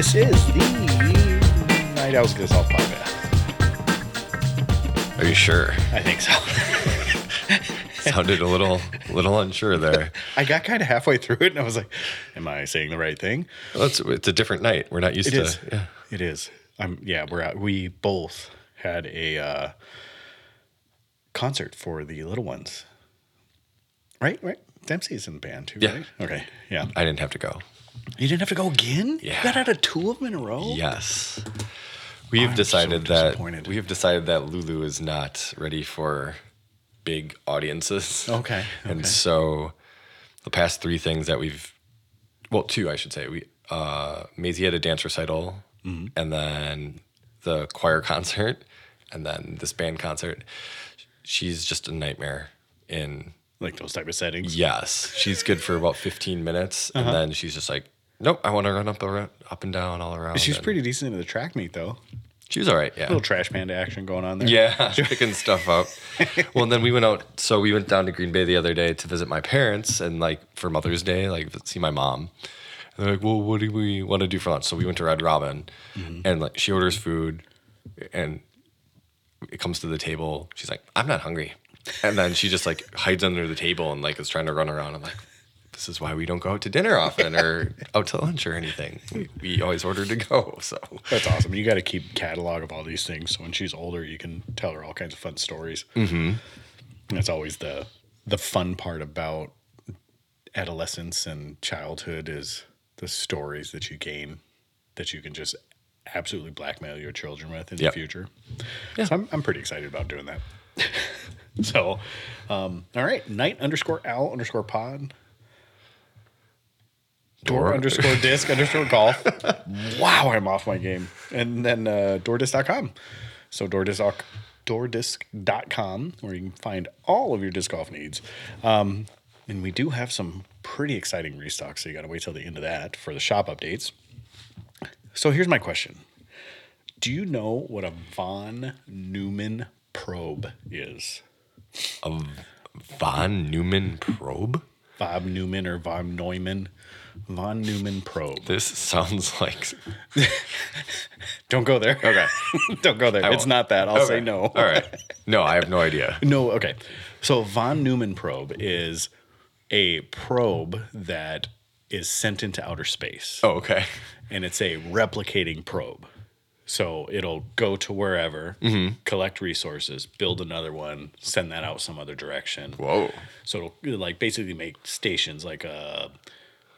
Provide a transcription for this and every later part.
This is the Night Owls Us Off podcast. Are you sure? I think so. Sounded a little, little unsure there. I got kind of halfway through it and I was like, "Am I saying the right thing?" Well, it's, it's a different night. We're not used It to. is. Yeah. It is. Um, yeah, we're at, we both had a uh, concert for the little ones. Right, right. Dempsey's in the band too, Yeah. right? Okay, yeah. I didn't have to go. You didn't have to go again. Yeah. you got out of two of them in a row. Yes. We have I'm so decided that we have decided that Lulu is not ready for big audiences. Okay, And okay. so the past three things that we've well, two I should say. We uh Maisie had a dance recital Mm-hmm. and then the choir concert and then this band concert. She's just a nightmare in Like those type of settings. Yes, she's good for about 15 minutes, Uh-huh. and then she's just like, "Nope, I want to run up, around, up and down, all around." She's and- pretty decent in the track meet though. She was all right. Yeah, little trash panda action going on there. yeah, picking stuff up. Well, and then we went out. So we went down to Green Bay the other day to visit my parents, and like for Mother's Day, like see my mom. And they're like, "Well, what do we want to do for lunch?" So we went to Red Robin, Mm-hmm. and like she orders food, and it comes to the table. She's like, "I'm not hungry," and then she just like hides under the table and like is trying to run around. I'm like. This is why we don't go out to dinner often or out to lunch or anything. We, we always order to go. So That's awesome. You got to keep catalog of all these things, so when she's older, you can tell her all kinds of fun stories. Mm-hmm. That's always the the fun part about adolescence and childhood is the stories that you gain that you can just absolutely blackmail your children with in Yep. the future. So I'm I'm pretty excited about doing that. so, um, all right, night underscore owl underscore pod. Door, Door. underscore disc underscore golf. wow, I'm off my game. And then uh, doordisc.com. So doordisc, doordisc.com, where you can find all of your disc golf needs. Um, and we do have some pretty exciting restocks, so you got to wait till the end of that for the shop updates. So here's my question Do you know what a Von Neumann probe is? a von Neumann probe. Bob Newman or Von Neumann? Von Neumann probe. This sounds like Don't go there. okay. Don't go there. I It's won't. not that. I'll say no. All right. No, I have no idea. No, okay. So von Neumann probe is a probe that is sent into outer space. Oh, okay. And it's a replicating probe. So it'll go to wherever, Mm-hmm. collect resources, build another one, send that out some other direction. Whoa. So it'll like basically make stations like a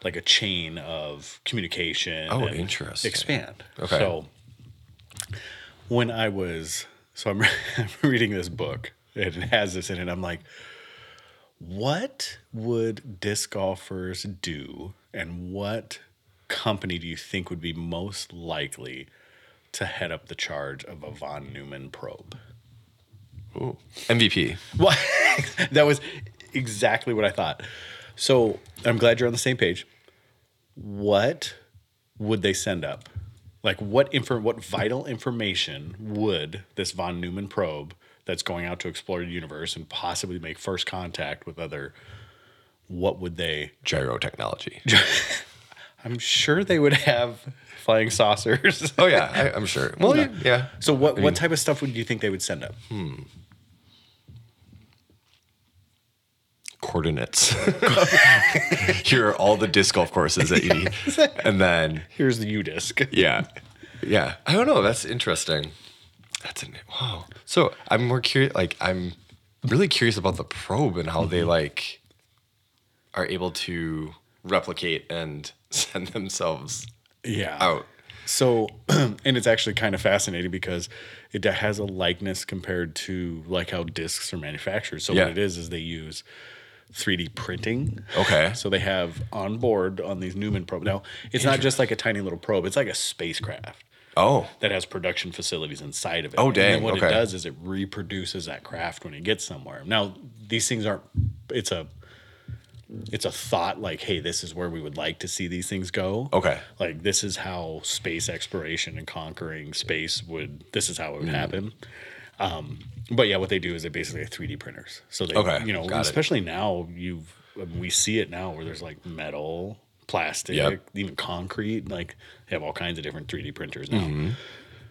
like a chain of communication. Oh, and interesting. Expand. Okay. So when I was so I'm, I'm reading this book and it has this in it. I'm like, what would disc golfers do, and what company do you think would be most likely to head up the charge of a von Neumann probe? Ooh. MVP. Well, that was exactly what I thought. So I'm glad you're on the same page. What would they send up? Like what info, what vital information would this von Neumann probe that's going out to explore the universe and possibly make first contact with other? What would they? Gyro technology. I'm sure they would have flying saucers. Oh yeah, I, I'm sure. Well, yeah. yeah. So what mean- what type of stuff would you think they would send up? Hmm. Coordinates. Here are all the disc golf courses that you need, and then Here's the UDisc. yeah, yeah. I don't know. That's interesting. That's a wow. So I'm more curious. Like I'm really curious about the probe and how they mm-hmm. like are able to replicate and send themselves Yeah. out. So, and it's actually kind of fascinating because it has a likeness compared to like how discs are manufactured. So Yeah. what it is is they use 3D printing. Okay. So they have on board on these Newman probe. Now, it's not just like a tiny little probe; it's like a spacecraft Oh, that has production facilities inside of it. Oh, dang. And what okay. it does is it reproduces that craft when it gets somewhere. Now, these things aren't. It's a. It's a thought like, hey, this is where we would like to see these things go. okay. Like this is how space exploration and conquering space would. This is how it would happen. Um, but yeah, what they do is they basically have 3D printers. So they, Okay, you know, got it. especially now, you've we see it now where there's like metal, plastic, Yep. even concrete. Like they have all kinds of different 3D printers now. Mm-hmm.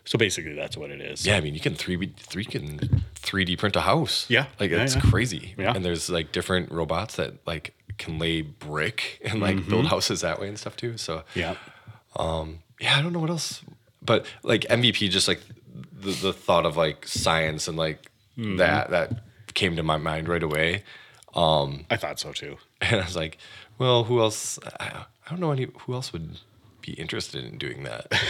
So basically, that's what it is. Yeah, I mean, you can three three can three D print a house. Yeah. like Yeah, it's yeah. crazy. Yeah. and there's like different robots that like can lay brick and like Mm-hmm. build houses that way and stuff too. So Yeah. um, yeah, I don't know what else, but like MVP, just like the the thought of like science and like Mm-hmm. that that came to my mind right away, Um, I thought so too. and I was like, well, who else? I, I don't know any who else would be interested in doing that.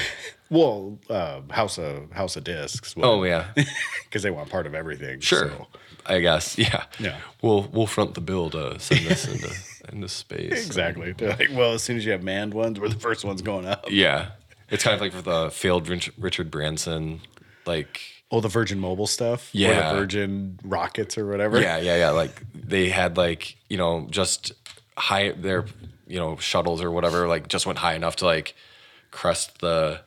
Well, uh, House of House of Discs. oh yeah, because they want part of everything. sure. so- I guess yeah. Yeah. We'll we'll front the bill to send this into into space. Exactly. They're like, well, as soon as you have manned ones, we're the first ones going up. Yeah. It's kind of like for the failed Rich- Richard Branson, like Oh, the Virgin Mobile stuff. Or Yeah. the Virgin rockets or whatever. yeah, yeah, yeah. Like they had like you know just high their you know shuttles or whatever like just went high enough to like crest the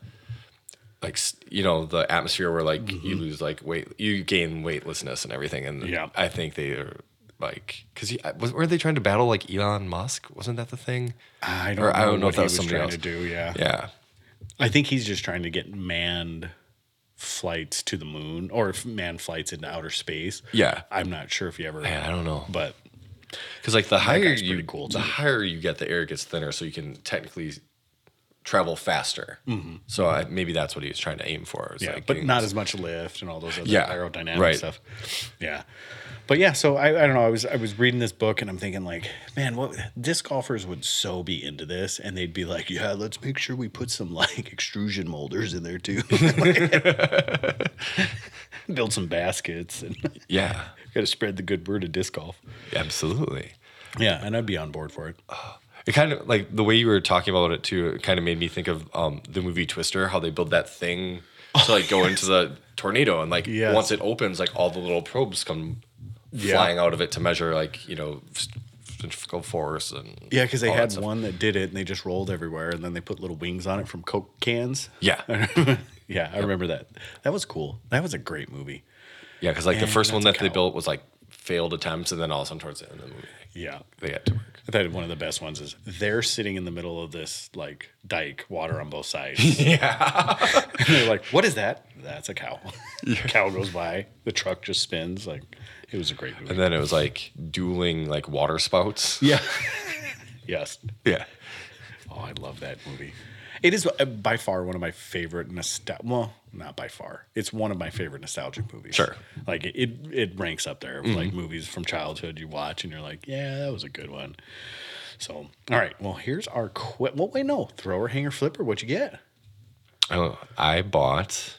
like you know the atmosphere where like you mm-hmm. lose like weight you gain weightlessness and everything and Yeah. I think they are like because was were they trying to battle like Elon Musk wasn't that the thing I don't, Or know, I don't know what if that was was somebody else. to do. Yeah. yeah I think he's just trying to get manned flights to the moon or f- manned flights into outer space. Yeah. I'm not sure if you ever, yeah I don't know but Because like the higher you, cool, the higher you get, the air gets thinner, so you can technically travel faster. So I, maybe that's what he was trying to aim for. Mm-hmm. yeah, like but not as much lift and all those other Yeah, aerodynamic right. stuff. Yeah. But yeah, so I, I don't know. I was I was reading this book and I'm thinking like, man, what disc golfers would so be into this, and they'd be like, yeah, let's make sure we put some like extrusion molders in there too, build some baskets, and Yeah, got to spread the good word of disc golf. absolutely. Yeah, and I'd be on board for it. It kind of like the way you were talking about it too. It kind of made me think of um, the movie Twister, how they build that thing to like go into the tornado, and like Yes. once it opens, like all the little probes come Yeah. flying out of it to measure like you know centrifugal force and Yeah, because they all that had one that did it, and they just rolled everywhere, and then they put little wings on it from Coke cans. Yeah, yeah, I remember that. That was cool. That was a great movie. yeah, because like the first one that they built was like failed attempts, and then all of a sudden towards the end of the movie, Yeah, they got to work. I thought one of the best ones is they're sitting in the middle of this like dike, water on both sides. Yeah. and they're like, "What is that?" That's a cow. cow goes by. The truck just spins. Like it was a great movie. And then it was like dueling like water spouts. yeah. yes. Yeah. Oh, I love that movie. It is uh, by far one of my favorite nostalgia. Well, not by far. It's one of my favorite nostalgic movies. Sure. Like it, it, it ranks up there. of Like movies from childhood you watch and you're like, yeah, that was a good one. So, all right. Well, here's our quick. Well, wait, no. Thrower, hanger, flipper. What you get? Oh, I bought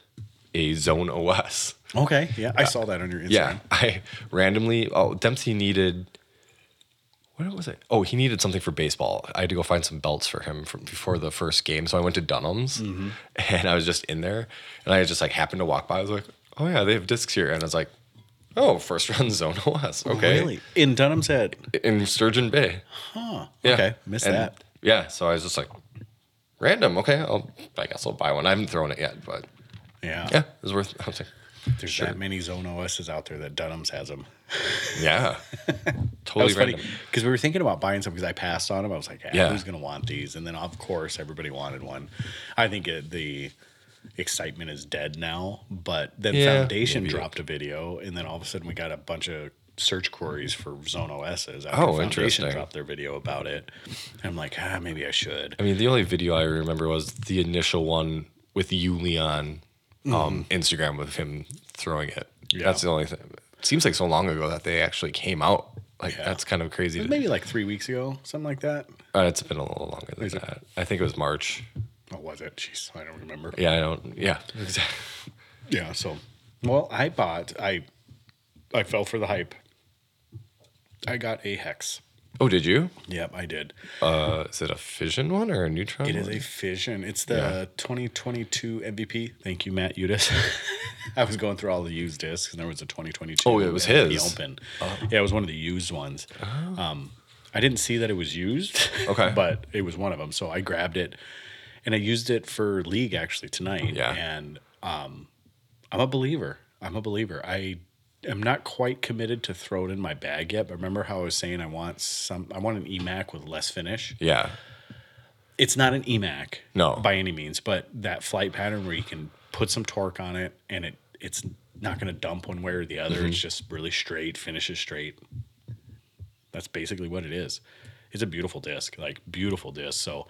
a Zone OS. Okay. Yeah, I saw that on your Instagram. Yeah. I randomly, oh, Dempsey needed, what was it? Oh, he needed something for baseball. I had to go find some belts for him from before the first game. So I went to Dunham's Mm-hmm. and I was just in there and I just like happened to walk by. I was like, oh, yeah, they have discs here. And I was like, oh, first run Zone OS. Okay. Really? In Dunham's Head. In Sturgeon Bay. Huh. Yeah. Okay. Missed And, that. Yeah. So I was just like, random. Okay. I'll, I guess I'll buy one. I haven't thrown it yet, but Yeah. yeah, it was worth. Like, There's Sure. that many Zone OSs out there that Dunham's has them. yeah, totally funny because we were thinking about buying some because I passed on them. I was like, ah, Yeah. who's going to want these? And then, of course, everybody wanted one. I think it, the excitement is dead now. But then Yeah, Foundation maybe. dropped a video, and then all of a sudden we got a bunch of search queries for Zone OSs after Oh, Foundation interesting. dropped their video about it. And I'm like, ah, maybe I should. I mean, the only video I remember was the initial one with you, Leon, um, Instagram with him throwing it. Mm-hmm. Yeah. That's the only thing. It seems like so long ago that they actually came out. Like Yeah. that's kind of crazy. To, Maybe like three weeks ago, something like that. uh, it's been a little longer than that. I think it was March. What was it? Jeez, I don't remember. Yeah, I don't. Yeah, exactly. Yeah. So, well, I bought. I I fell for the hype. I got a hex. Oh, did you? Yep, I did. Uh, is it a fission one or a neutron? It is a fission. It's the Yeah. 2022 MVP. Thank you, Matt Udis. I was going through all the used discs, and there was a 2022. Oh, it was MVP his. Oh. Open. Yeah, it was one of the used ones. Um, I didn't see that it was used. Okay. but it was one of them, so I grabbed it, and I used it for league actually tonight. Yeah. and um, I'm a believer. I'm a believer. I am not quite committed to throw it in my bag yet. But remember how I was saying I want some? I want an EMAC with less finish. Yeah. it's not an EMAC, No. by any means, but that flight pattern where you can put some torque on it and it it's not going to dump one way or the other. Mm-hmm. It's just really straight, finishes straight. That's basically what it is. It's a beautiful disc, like beautiful disc. So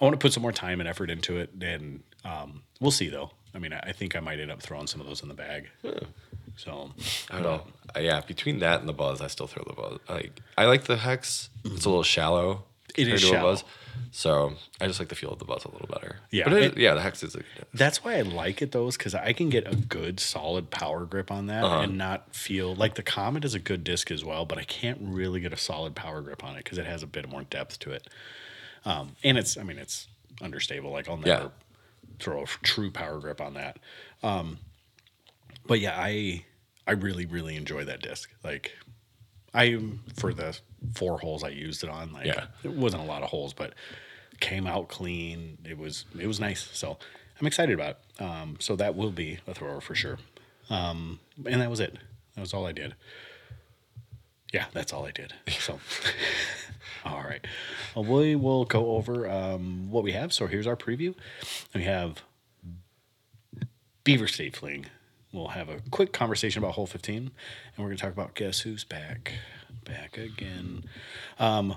I want to put some more time and effort into it, and um, we'll see though. I mean, I, I think I might end up throwing some of those in the bag. So I don't know. Uh, yeah, between that and the buzz, I still throw the buzz. Like I like the hex. It's a little shallow. It is is shallow. buzz. So I just like the feel of the buzz a little better. Yeah, but it, it- yeah, the hex is. A, That's why I like it those because I can get a good solid power grip on that Uh-huh. and not feel like the Comet is a good disc as well, but I can't really get a solid power grip on it because it has a bit more depth to it. Um, and it's, I mean, it's understable. Like I'll never Yeah. throw a true power grip on that. Um, but yeah, I I really really enjoy that disc. Like I for the four holes I used it on, like Yeah. it wasn't a lot of holes, but came out clean. It was it was nice. So I'm excited about it. Um, so that will be a thrower for sure. Um, and that was it. That was all I did. Yeah, that's all I did. So, all right. Well, we will go over um, what we have. So here's our preview. We have Beaver State Fling. We'll have a quick conversation about hole 15, and we're going to talk about guess who's back. Back again. Um,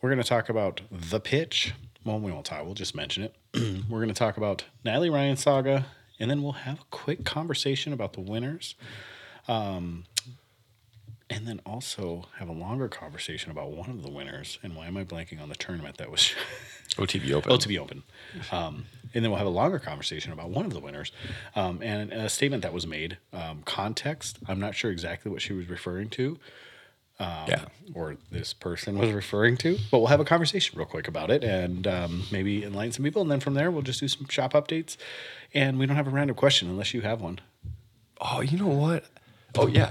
we're going to talk about the pitch. Well, we won't talk. We'll just mention it. we're going to talk about Natalie Ryan saga, and then we'll have a quick conversation about the winners. Um, and then also have a longer conversation about one of the winners. And why am I blanking on the tournament that was OTB open. To open. Um, and then we'll have a longer conversation about one of the winners um, and a statement that was made. Um, context, I'm not sure exactly what she was referring to yeah. or this person was referring to, but we'll have a conversation real quick about it and um, maybe enlighten some people. And then from there, we'll just do some shop updates. And we don't have a random question unless you have one. Oh, you know what? Oh yeah.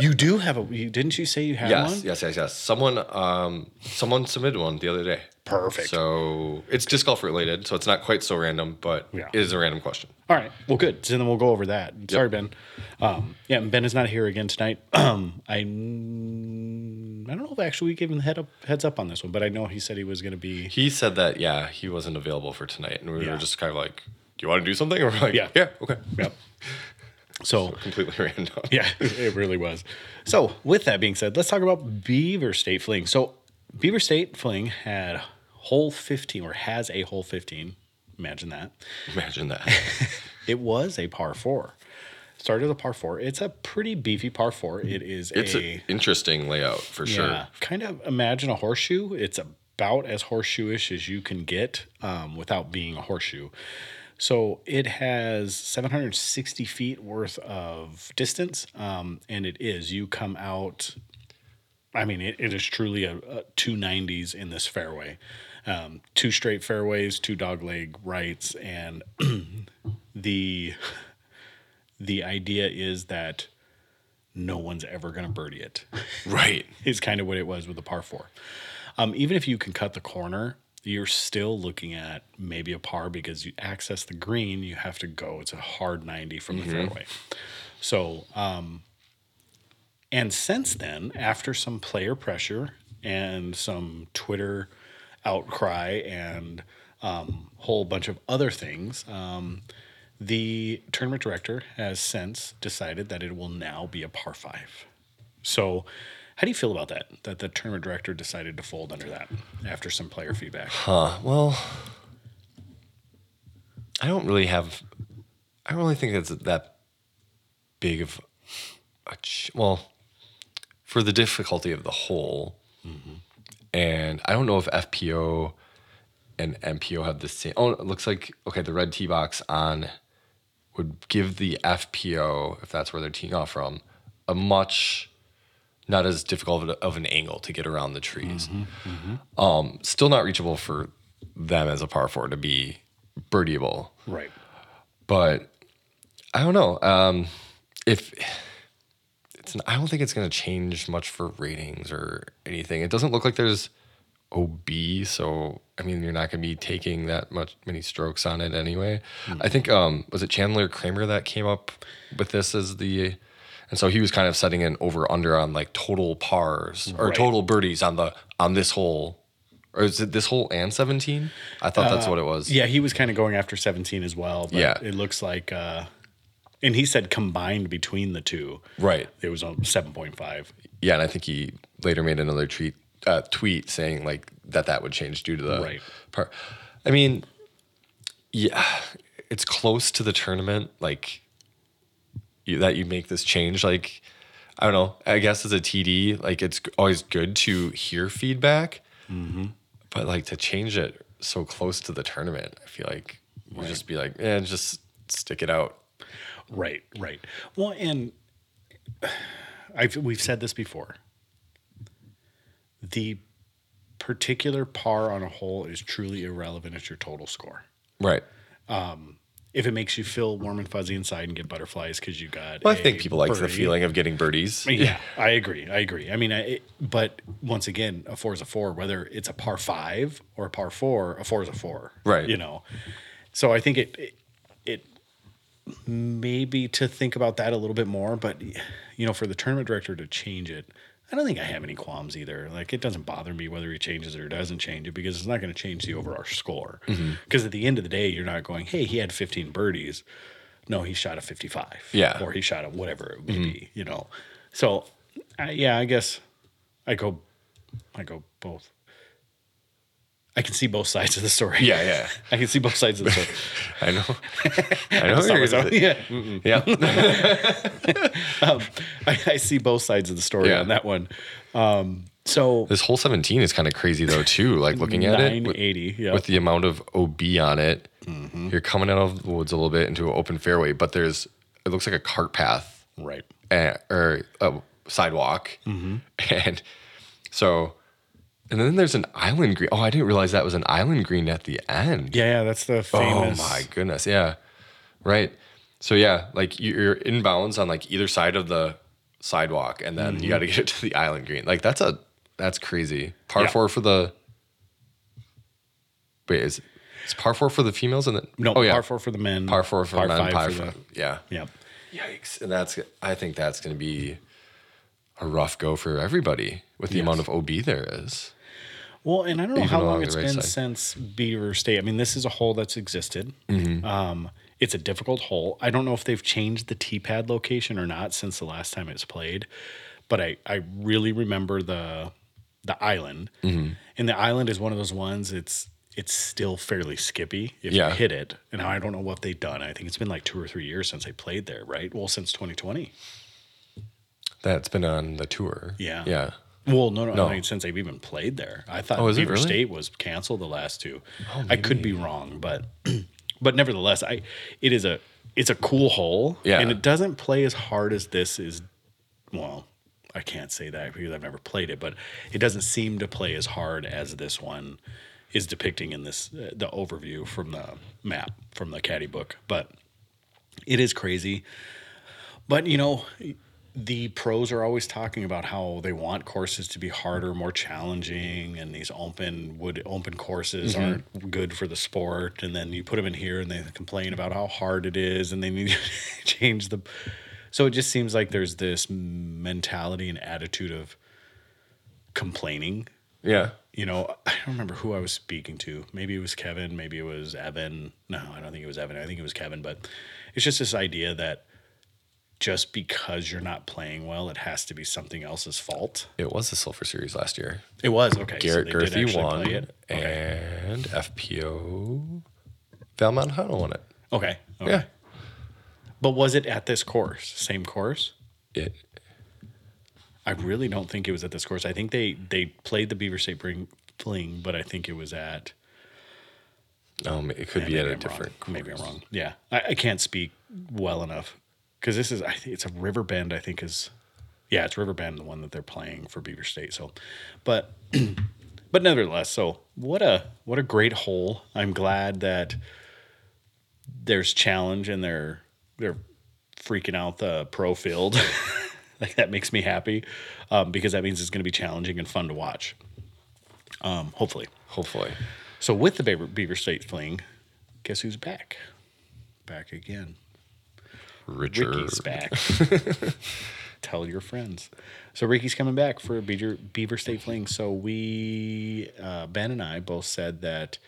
You do have a, you, didn't you say you had Yes, one? yes, yes, yes. Someone, um, someone submitted one the other day. Perfect. So it's disc golf related, so it's not quite so random, but Yeah. it is a random question. All right. Well, good. So then we'll go over that. Sorry, Ben. Um, yeah, Ben is not here again tonight. Um, I I don't know if actually we gave him the head up, heads up on this one, but I know he said he was going to be. He said that yeah, he wasn't available for tonight, and we Yeah. were just kind of like, "Do you want to do something?" And we're like, Yeah. "Yeah, okay." Yep. So Completely random. yeah, it really was. So with that being said, let's talk about Beaver State Fling. So Beaver State Fling had hole 15 or has a hole 15. Imagine that. Imagine that. It was a par four. Started a par four. It's a pretty beefy par four. It is It's a an interesting layout for sure. Kind of imagine a horseshoe. It's about as horseshoe-ish as you can get um, without being a horseshoe. So it has 760 feet worth of distance, um, and it is. You come out. I mean, it, it is truly a, a two 90s in this fairway. Um, two straight fairways, two dog leg rights, and the the idea is that no one's ever going to birdie it Right. is kind of what it was with the par four. Um, even if you can cut the corner, you're still looking at maybe a par because you access the green, you have to go. It's a hard 90 from the fairway. So, um, and since then, after some player pressure and some Twitter outcry and um, whole bunch of other things, um, the tournament director has since decided that it will now be a par five. So, how do you feel about that? That the tournament director decided to fold under that after some player feedback? Huh. Well, I don't really have. I don't really think it's that big of a. Ch- well, for the difficulty of the hole, mm-hmm. and I don't know if FPO and MPO have the same. Oh, it looks like okay. The red tee box on would give the FPO, if that's where they're teeing off from, a much not as difficult of, an angle to get around the trees. Um, still not reachable for them as a par four to be birdieable, Right. but I don't know. Um, if it's, I don't think it's going to change much for ratings or anything. It doesn't look like there's OB, so I mean, you're not going to be taking that much many strokes on it anyway. I think um, was it Chandler Kramer that came up with this as the, and so he was kind of setting an over under on like total pars or Right. total birdies on the on this hole Or is it this hole and 17? I thought that's what it was. Uh, Yeah, he was kind of going after 17 as well. But Yeah. it looks like, uh, and he said combined between the two, Right. it was on 7.5. Yeah, and I think he later made another tweet uh, tweet saying like that that would change due to the Right. part. I mean, yeah, it's close to the tournament. Like that, you make this change. Like I don't know. I guess as a TD, like it's always good to hear feedback, Mm-hmm. but like to change it so close to the tournament, I feel like you just be like, yeah, just stick it out. Right, right. Well, and I've we've said this before. The particular par on a hole is truly irrelevant at your total score. Right. If it makes you feel warm and fuzzy inside and get butterflies because you got, Well, I think people like the feeling of getting birdies. Yeah, I agree. I agree. I mean, I, it, but once again, a four is a four, whether it's a par five or a par four, a four is a four. Right. You know, so I think it, it, it maybe to think about that a little bit more, but you know, for the tournament director to change it, I don't think I have any qualms either. Like, it doesn't bother me whether he changes it or doesn't change it because it's not going to change the overall score. Because at the end of the day, you're not going, hey, he had 15 birdies. No, he shot a 55. Yeah. Or he shot a whatever it may be, you know. So, uh, yeah, I guess I go, I go both. I can see both sides of the story. Yeah, yeah. I can see both sides of the story. I know. I know. Myself. gonna yeah. Yeah. I, I see both sides of the story Yeah. on that one. Um, so This whole 17 is kind of crazy though too. Like looking at it with, 980, yeah. with the amount of OB on it, Mm-hmm. you're coming out of the woods a little bit into an open fairway, but there's it looks like a cart path right. eh, or a sidewalk, Mm-hmm. and so and then there's an island green. Oh, I didn't realize that was an island green at the end. Yeah, yeah, that's the famous. Oh my goodness, yeah, right. So yeah, like you- you're inbounds on like either side of the sidewalk, and then Mm-hmm. you got to get it to the island green. Like that's a that's crazy. Par Yeah. four for the. Wait, is it's par four for the females and then No, oh yeah, par four for the men. par four for par men, five par for four. the. Yeah, Yeah. yikes! And that's I think that's going to be a rough go for everybody with the Yes. amount of OB there is. Well, and I don't know how long it's been side. since Beaver State. I mean, this is a hole that's existed. Mm-hmm. Um, it's a difficult hole. I don't know if they've changed the tee pad location or not since the last time it was played, but I, I really remember the the island. Mm-hmm. And the island is one of those ones. It's it's still fairly skippy if Yeah. you hit it. And I don't know what they've done. I think it's been like two or three years since they played there, right? Well, since 2020. That's been on the tour. Yeah. yeah. Well, no, no, No. I mean, since they've even played there. I thought Oh, Beaver really? Oh, State was canceled the last two. I could be wrong, but but nevertheless, I it is a it's a cool hole. Yeah. And it doesn't play as hard as this is well, I can't say that because I've never played it, but it doesn't seem to play as hard as this one is depicting in this uh, the overview from the map from the caddy book. But it is crazy. But you know, the pros are always talking about how they want courses to be harder, more challenging, and these open wood open courses mm-hmm. aren't good for the sport. And then you put them in here, and they complain about how hard it is, and they need to change the. So it just seems like there's this mentality and attitude of complaining. Yeah. You know, I don't remember who I was speaking to. Maybe it was Kevin. Maybe it was Evan. No, I don't think it was Evan. I think it was Kevin. But it's just this idea that just because you're not playing well, it has to be something else's fault. It was the Silver Series last year. It was okay. Garrett so Gurthie won, it. Okay. and FPO Valmont Huddle won it. okay. Okay. Yeah, But was it at this course? Same course? it. I really don't think it was at this course. I think they they played the Beaver State Bring Fling, but I think it was at Um, it could be at a I'm different. Wrong. Maybe I'm wrong. Yeah, I, I can't speak well enough because this is I think it's a River Bend. I think is yeah, it's River Bend, the one that they're playing for Beaver State. So, but but nevertheless, so what a what a great hole. I'm glad that there's challenge and they're they're freaking out the pro field. like that makes me happy um, because that means it's going to be challenging and fun to watch. Um, hopefully. Hopefully, So with the Beaver, Beaver State fling, guess who's back? Back again. Richard. Ricky's back. tell your friends. So Ricky's coming back for Beaver, Beaver State Fling. So we, uh, Ben and I both said that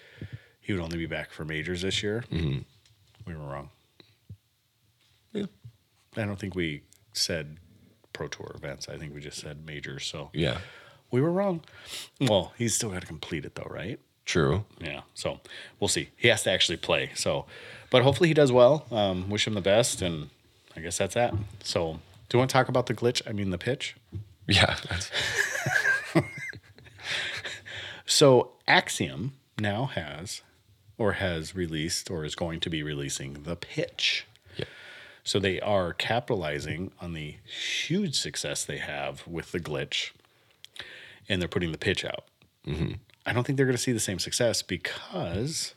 he would only be back for majors this year. Mm-hmm. We were wrong. Yeah. I don't think we said pro tour events. I think we just said majors. So Yeah. we were wrong. Well, he's still got to complete it though, right? True. Yeah. So we'll see. He has to actually play. So, but hopefully he does well. Um, wish him the best, and I guess that's that. So, do you want to talk about the glitch? I mean, the pitch. Yeah. So Axiom now has, or has released, or is going to be releasing the pitch. yeah. So they are capitalizing on the huge success they have with the glitch, and they're putting the pitch out. I don't think they're going to see the same success because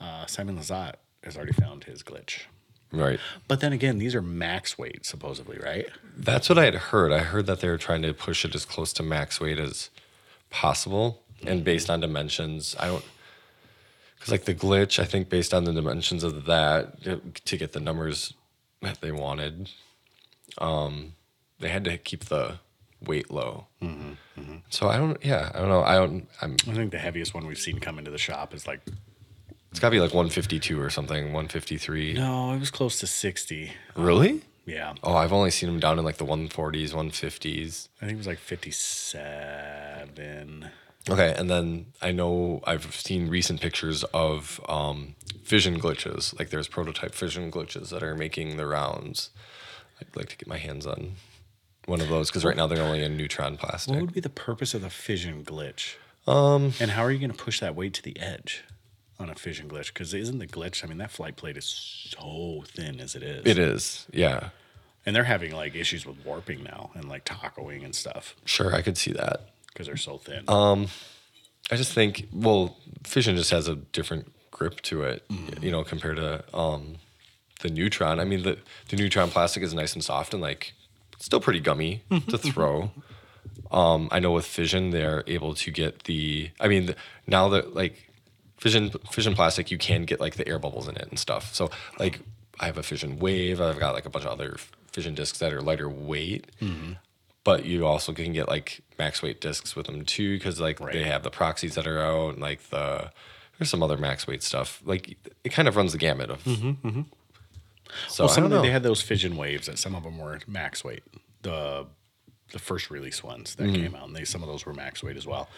uh, Simon Lizotte has already found his glitch. Right. But then again, these are max weight supposedly, right? That's what I had heard. I heard that they were trying to push it as close to max weight as possible. And based on dimensions, I don't. Because, like, the glitch, I think based on the dimensions of that, to get the numbers that they wanted, um, they had to keep the weight low. So I don't, yeah, I don't know. I don't, I'm, I think the heaviest one we've seen come into the shop is like it's got to be like 152 or something, 153. no, it was close to sixty. Really? Yeah, Oh, I've only seen them down in like the 140s, 150s. I think it was like fifty-seven. Okay, and then I know I've seen recent pictures of um, fission glitches. Like there's prototype fission glitches that are making the rounds. I'd like to get my hands on one of those because right now they're only in neutron plastic. What would be the purpose of the fission glitch? Um, and how are you going to push that weight to the edge on a fission glitch? Because isn't the glitch? I mean, that flight plate is so thin as it is. It is, yeah. and they're having like issues with warping now and like tacoing and stuff Sure, I could see that. because they're so thin. Um, I just think, well, fission just has a different grip to it, you know, compared to um, the neutron. I mean, the the neutron plastic is nice and soft and like still pretty gummy to throw. Um, I know with fission they're able to get the. I mean, the, now that like fission fission plastic, you can get like the air bubbles in it and stuff. So like, I have a fission wave. I've got like a bunch of other fission discs that are lighter weight. Mm-hmm. But you also can get like max weight discs with them too, because like Right. they have the proxies that are out, and like the there's some other max weight stuff. Like it kind of runs the gamut of. Mm-hmm, mm-hmm. So well, some of the, know. they had those fission waves that some of them were max weight. The the first release ones that Mm-hmm. came out, and they some of those were max weight as well.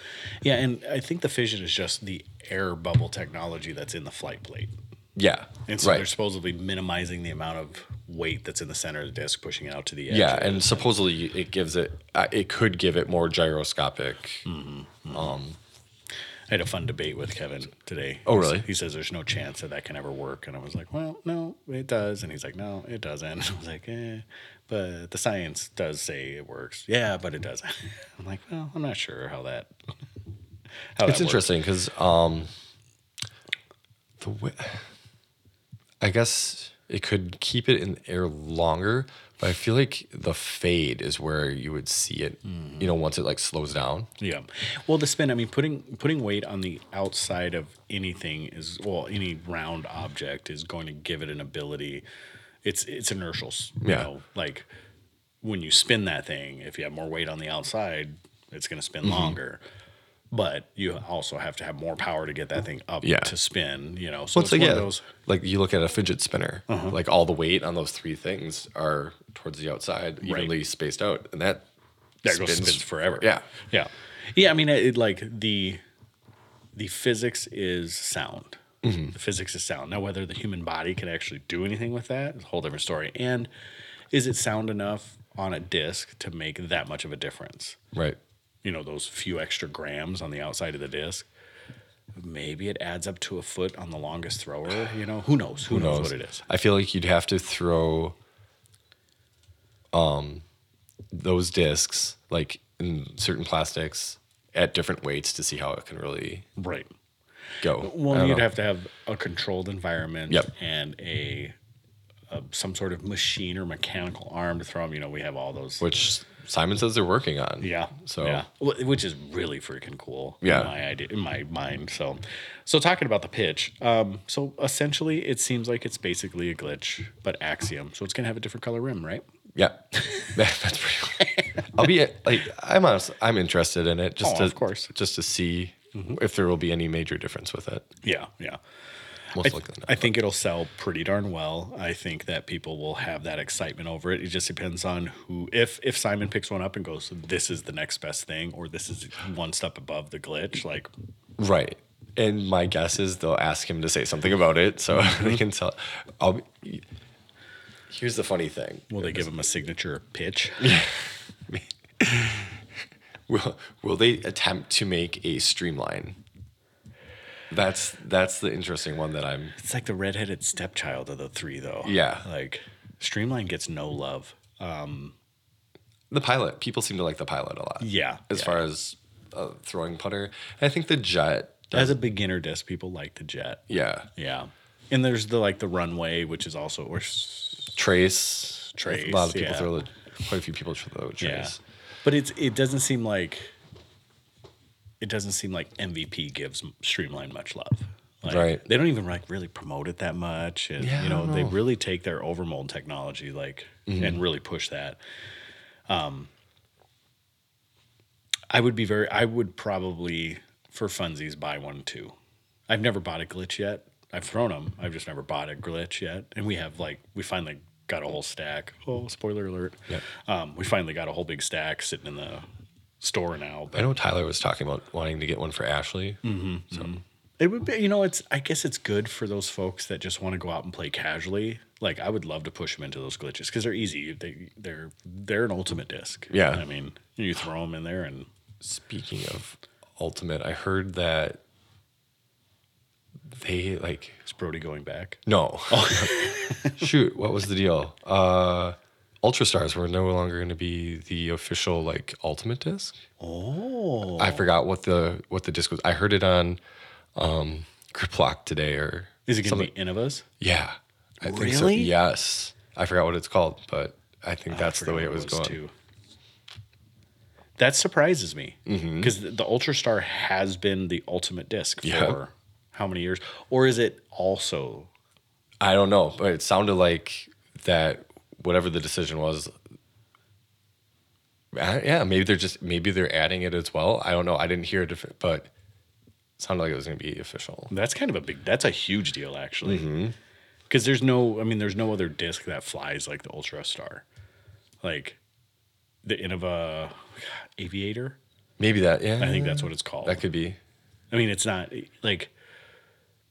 Yeah, and I think the fission is just the air bubble technology that's in the flight plate. yeah, And so they're supposedly minimizing the amount of weight that's in the center of the disc, pushing it out to the edge. Yeah, and supposedly it gives it, uh, it could give it more gyroscopic. I had a fun debate with Kevin today. Oh, really? He says there's no chance that that can ever work, and I was like, well, no, it does, and he's like, no, it doesn't. I was like, eh, but the science does say it works. Yeah, but it doesn't. I'm like, well, I'm not sure how that. How It's that interesting because um, the way, I guess it could keep it in the air longer, but I feel like the fade is where you would see it. You know, once it like slows down. Yeah. Well, the spin. I mean, putting putting weight on the outside of anything is well, any round object is going to give it an ability. It's it's inertial. s- You Yeah. know, like when you spin that thing, if you have more weight on the outside, it's going to spin Mm-hmm. longer. But you also have to have more power to get that thing up Yeah. to spin. You know, so Well, it's like, one yeah, of those. like you look at a fidget spinner, like all the weight on those three things are towards the outside, evenly spaced out, and that That goes spins forever. Yeah, Yeah. Yeah, I mean it, it, like the the physics is sound. Mm-hmm. The physics is sound. Now whether the human body can actually do anything with that is a whole different story. And is it sound enough on a disc to make that much of a difference? right. You know, those few extra grams on the outside of the disc. Maybe it adds up to a foot on the longest thrower. You know, who knows? Who, knows? what it is? I feel like you'd have to throw um those discs like in certain plastics at different weights to see how it can really Right. Go. Well, you'd know. have to have a controlled environment Yep. and a, a some sort of machine or mechanical arm to throw them. You know, we have all those. which Simon says they're working on. yeah. So yeah, which is really freaking cool. Yeah. In my idea, in my mind. So, so talking about the pitch. Um, so essentially, it seems like it's basically a glitch, but axiom. So it's gonna have a different color rim, right? Yeah, that's pretty. Cool. I'll be like I'm honest. I'm interested in it just Oh, to of course. just to see if there will be any major difference with it. Yeah, yeah. Most I, th- likely not. I think it'll sell pretty darn well. I think that people will have that excitement over it. It just depends on who. If if Simon picks one up and goes, "This is the next best thing," or "This is one step above the glitch," like Right. And my guess is they'll ask him to say something about it so Mm-hmm. they can tell. I'll be, here's the funny thing. will they give him a signature pitch? Will will they attempt to make a streamline? That's that's the interesting one that I'm It's like the redheaded stepchild of the three, though. Yeah. like Streamline gets no love. the pilot. People seem to like the pilot a lot. Yeah, As yeah. far as uh, throwing putter, I think the jet. As a beginner disc, people like the jet. Yeah. Yeah, and there's the like the runway, which is also or Trace. Trace, A lot of people yeah. throw the. Quite a few people throw the trace. yeah, but it's it doesn't seem like it doesn't seem like MVP gives Streamline much love. Like, Right. They don't even like really promote it that much, and Yeah, you I know they really take their overmold technology like Mm-hmm. and really push that. Um, I would be very. I would probably for funsies buy one too. I've never bought a glitch yet. I've thrown them. I've just never bought a glitch yet. And we have like we finally got a whole stack. Oh, spoiler alert! Yeah. Um, we finally got a whole big stack sitting in the store now. I know Tyler was talking about wanting to get one for Ashley. Mm-hmm. So It would be, you know, it's. I guess it's good for those folks that just want to go out and play casually. Like I would love to push them into those glitches because they're easy. They they're they're an ultimate disc. Yeah. I mean, you throw them in there and speaking of ultimate, I heard that they like is Brody going back? no. Shoot, what was the deal? Uh Ultra Stars were no longer going to be the official like ultimate disc. Oh, I forgot what the what the disc was. I heard it on um Griplock today or is it going to be Innovas? Yeah. I think so. Really? Yes. I forgot what it's called, but I think that's I the way it was what going. That surprises me Mm-hmm. because the, the Ultra Star has been the ultimate disc for Yeah. How many years? Or is it also? I don't know, but it sounded like that whatever the decision was. Yeah, maybe they're just maybe they're adding it as well. I don't know. I didn't hear it, if- but it sounded like it was going to be official. That's kind of a big. That's a huge deal actually. Mm-hmm. Because there's no. I mean, there's no other disc that flies like the Ultra Star, like the Innova Aviator. Maybe that. Yeah, I think that's what it's called. that could be. I mean, it's not like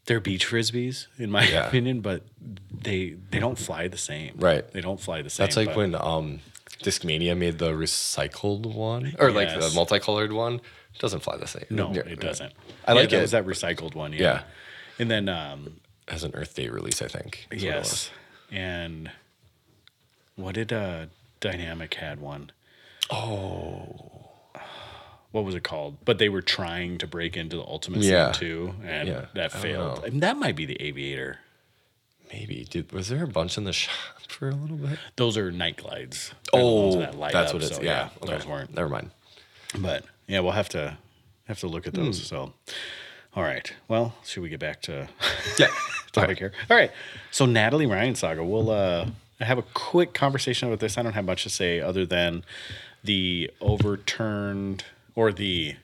they're beach frisbees in my Yeah. opinion, but they they don't fly the same. Right. They don't fly the same. That's like when um, Discmania made the recycled one or like the multicolored one. It doesn't fly the same. No, Yeah, it doesn't. I like that it. Was that recycled one? Yeah. Yeah. And then um, As an Earth Day release, I think. is what yes, and what did uh, Dynamic had one? Oh. What was it called? But they were trying to break into the Ultimate Yeah. Scene too, and Yeah. that failed. that might be the Aviator. Maybe, dude. Was there a bunch in the shop for a little bit? Those are night glides. They're Oh, that that's up, what it's. so yeah, okay. those weren't. Never mind. But yeah, we'll have to have to look at those. Hmm. So, all right. Well, should we get back to Yeah. topic here? All right. So Natalie Ryan saga. We'll uh, have a quick conversation about this. I don't have much to say other than the overturned or the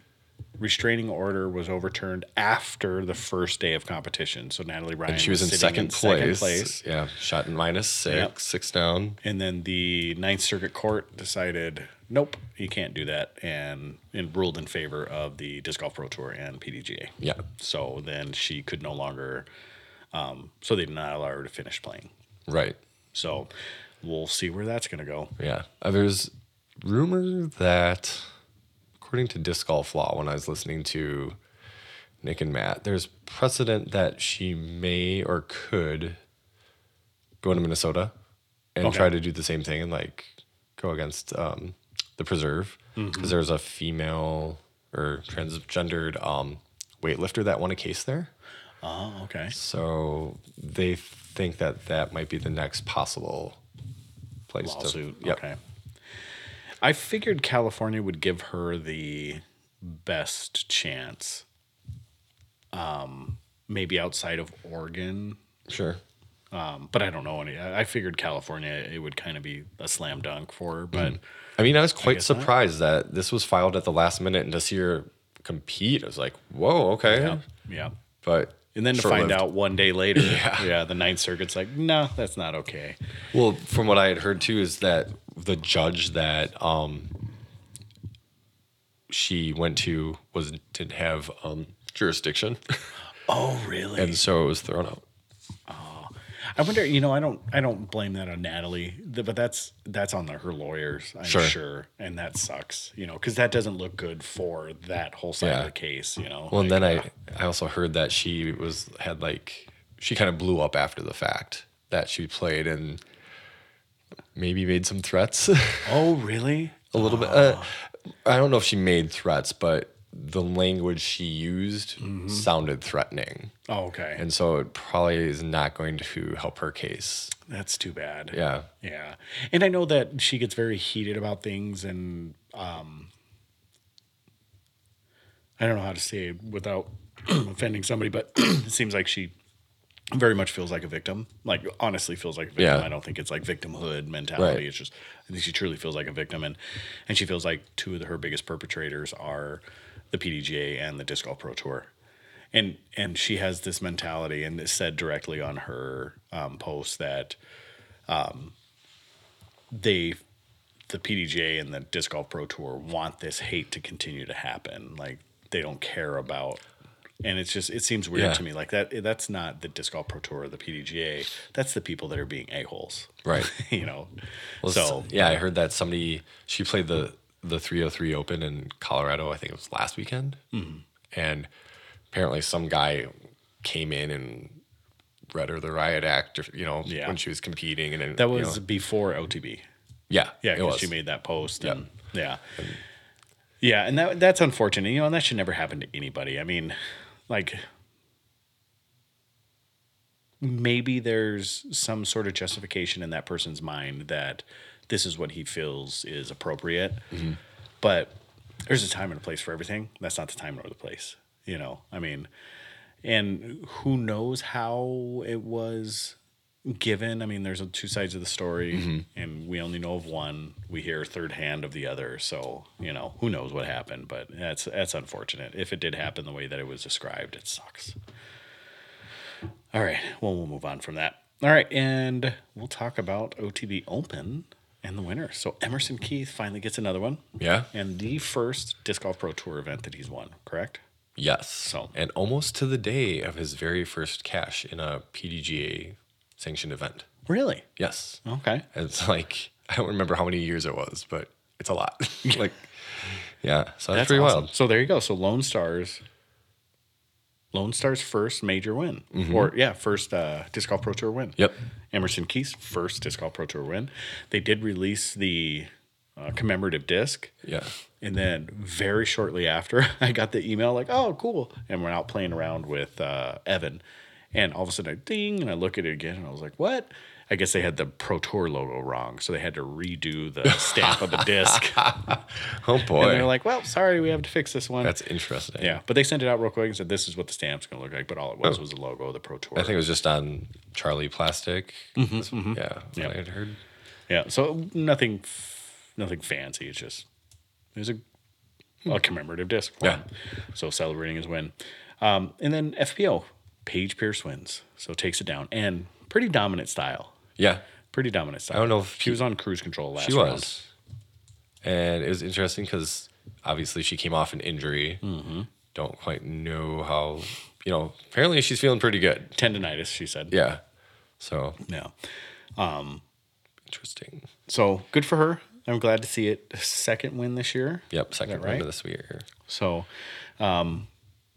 restraining order was overturned after the first day of competition. So Natalie Ryan And she was in sitting second, place. Yeah, shot in minus six, Yep. six down. And then the Ninth Circuit Court decided, nope, you can't do that, and, and ruled in favor of the Disc Golf Pro Tour and PDGA. Yeah. So then she could no longer, um, so they did not allow her to finish playing. Right. So we'll see where that's going to go. Yeah. Uh, there's rumor that, according to disc golf law, when I was listening to Nick and Matt, there's precedent that she may or could go to Minnesota and Okay. try to do the same thing and like go against um, the preserve because there's a female or transgendered um, weightlifter that won a case there. Oh, okay. So they think that that might be the next possible place Lawsuit. to. Yep. Okay. I figured California would give her the best chance. Um, maybe outside of Oregon, Sure. Um, but I don't know any. I I figured California it would kind of be a slam dunk for her, but I mean, I was quite not. surprised that this was filed at the last minute and to see her compete, I was like, whoa, okay. yeah, yeah. But And then to find short-lived. out one day later, Yeah. yeah, the Ninth Circuit's like, no, that's not okay. Well, from what I had heard too, is that the judge that um, she went to was didn't have um, jurisdiction, Oh, really? and so it was thrown out. I wonder. You know, I don't. I don't blame that on Natalie, but that's that's on the, her lawyers. I'm Sure. sure. and that sucks. You know, because that doesn't look good for that whole side Yeah. of the case. You know. Well, and Like, then I I also heard that she was had like she kind of blew up after the fact that she played and maybe made some threats oh, really? a little bit. Uh, I don't know if she made threats, but the language she used sounded threatening. Oh, okay. And so it probably is not going to help her case. that's too bad. Yeah. Yeah. And I know that she gets very heated about things and um I don't know how to say it without offending somebody, but it seems like she very much feels like a victim. Like honestly feels like a victim. Yeah. I don't think it's like victimhood mentality. Right. It's just I think she truly feels like a victim and and she feels like two of the, her biggest perpetrators are the PDGA and the Disc Golf Pro Tour. And and she has this mentality and it said directly on her um, post that um, they the PDJ and the Disc Golf Pro Tour want this hate to continue to happen. Like they don't care about and it's just it seems weird Yeah. to me like that that's not the Disc Golf Pro Tour or the PDGA. That's the people that are being a-holes. Right. you know. Well, so yeah, I heard that somebody she played the the 303 Open in Colorado. I think it was last weekend, Mm-hmm. and apparently some guy came in and read her the riot act. Or, you know, Yeah. when she was competing, and then, that you was know, before OTB. yeah, Yeah, because she made that post. Yep. And, yeah. Yeah, and that that's unfortunate. You know, and that should never happen to anybody. I mean, like maybe there's some sort of justification in that person's mind that this is what he feels is appropriate. Mm-hmm. But there's a time and a place for everything. That's not the time nor the place. You know, I mean, and who knows how it was given. I mean, there's two sides of the story, mm-hmm. and we only know of one. We hear third hand of the other. So you know, who knows what happened? But that's that's unfortunate. If it did happen the way that it was described, it sucks. All right, well, we'll move on from that. All right, and we'll talk about OTB Open and the winner. So Emerson Keith finally gets another one, yeah, and the first disc golf pro tour event that he's won. Correct? yes. So- and almost to the day of his very first cash in a PDGA sanctioned event. Really? Yes, Okay. it's like I don't remember how many years it was, but it's a lot. like, yeah, so that's, That's pretty awesome. wild. So there you go. So Lone Stars, Lone Stars' first major win, or yeah, first uh, disc golf pro tour win. Yep. Emerson Keith's first disc golf pro tour win. They did release the uh, commemorative disc, Yeah. and then very shortly after, I got the email like, "Oh, cool!" And we're out playing around with uh, Evan, and all of a sudden, I ding, and I look at it again, and I was like, "What?" I guess they had the Pro Tour logo wrong, so they had to redo the stamp of the disc. Oh boy, And they're like, well, sorry, we have to fix this one. that's interesting. yeah, but they sent it out real quick and said, this is what the stamp's going to look like. But all it was oh. was the logo of the Pro Tour. Oh. I think it was just on Charlie Plastic. Mm-hmm, this- mm-hmm. Yeah, Yep. I had heard. yeah, so nothing nothing fancy. It's just, it was a, hmm. a commemorative disc. Yeah. So celebrating his win. Um, and then FPO, Paige Pierce wins. So takes it down. And pretty dominant style. Yeah, Pretty dominant style. I don't know if She was on cruise control last she round. was, and it was interesting because obviously she came off an injury. Mm-hmm. Don't quite know how. You know, apparently she's feeling pretty good. Tendonitis, she said. Yeah, so Yeah. interesting. So good for her. I'm glad to see it. Second win this year. Yep, second right? of this year. So, um,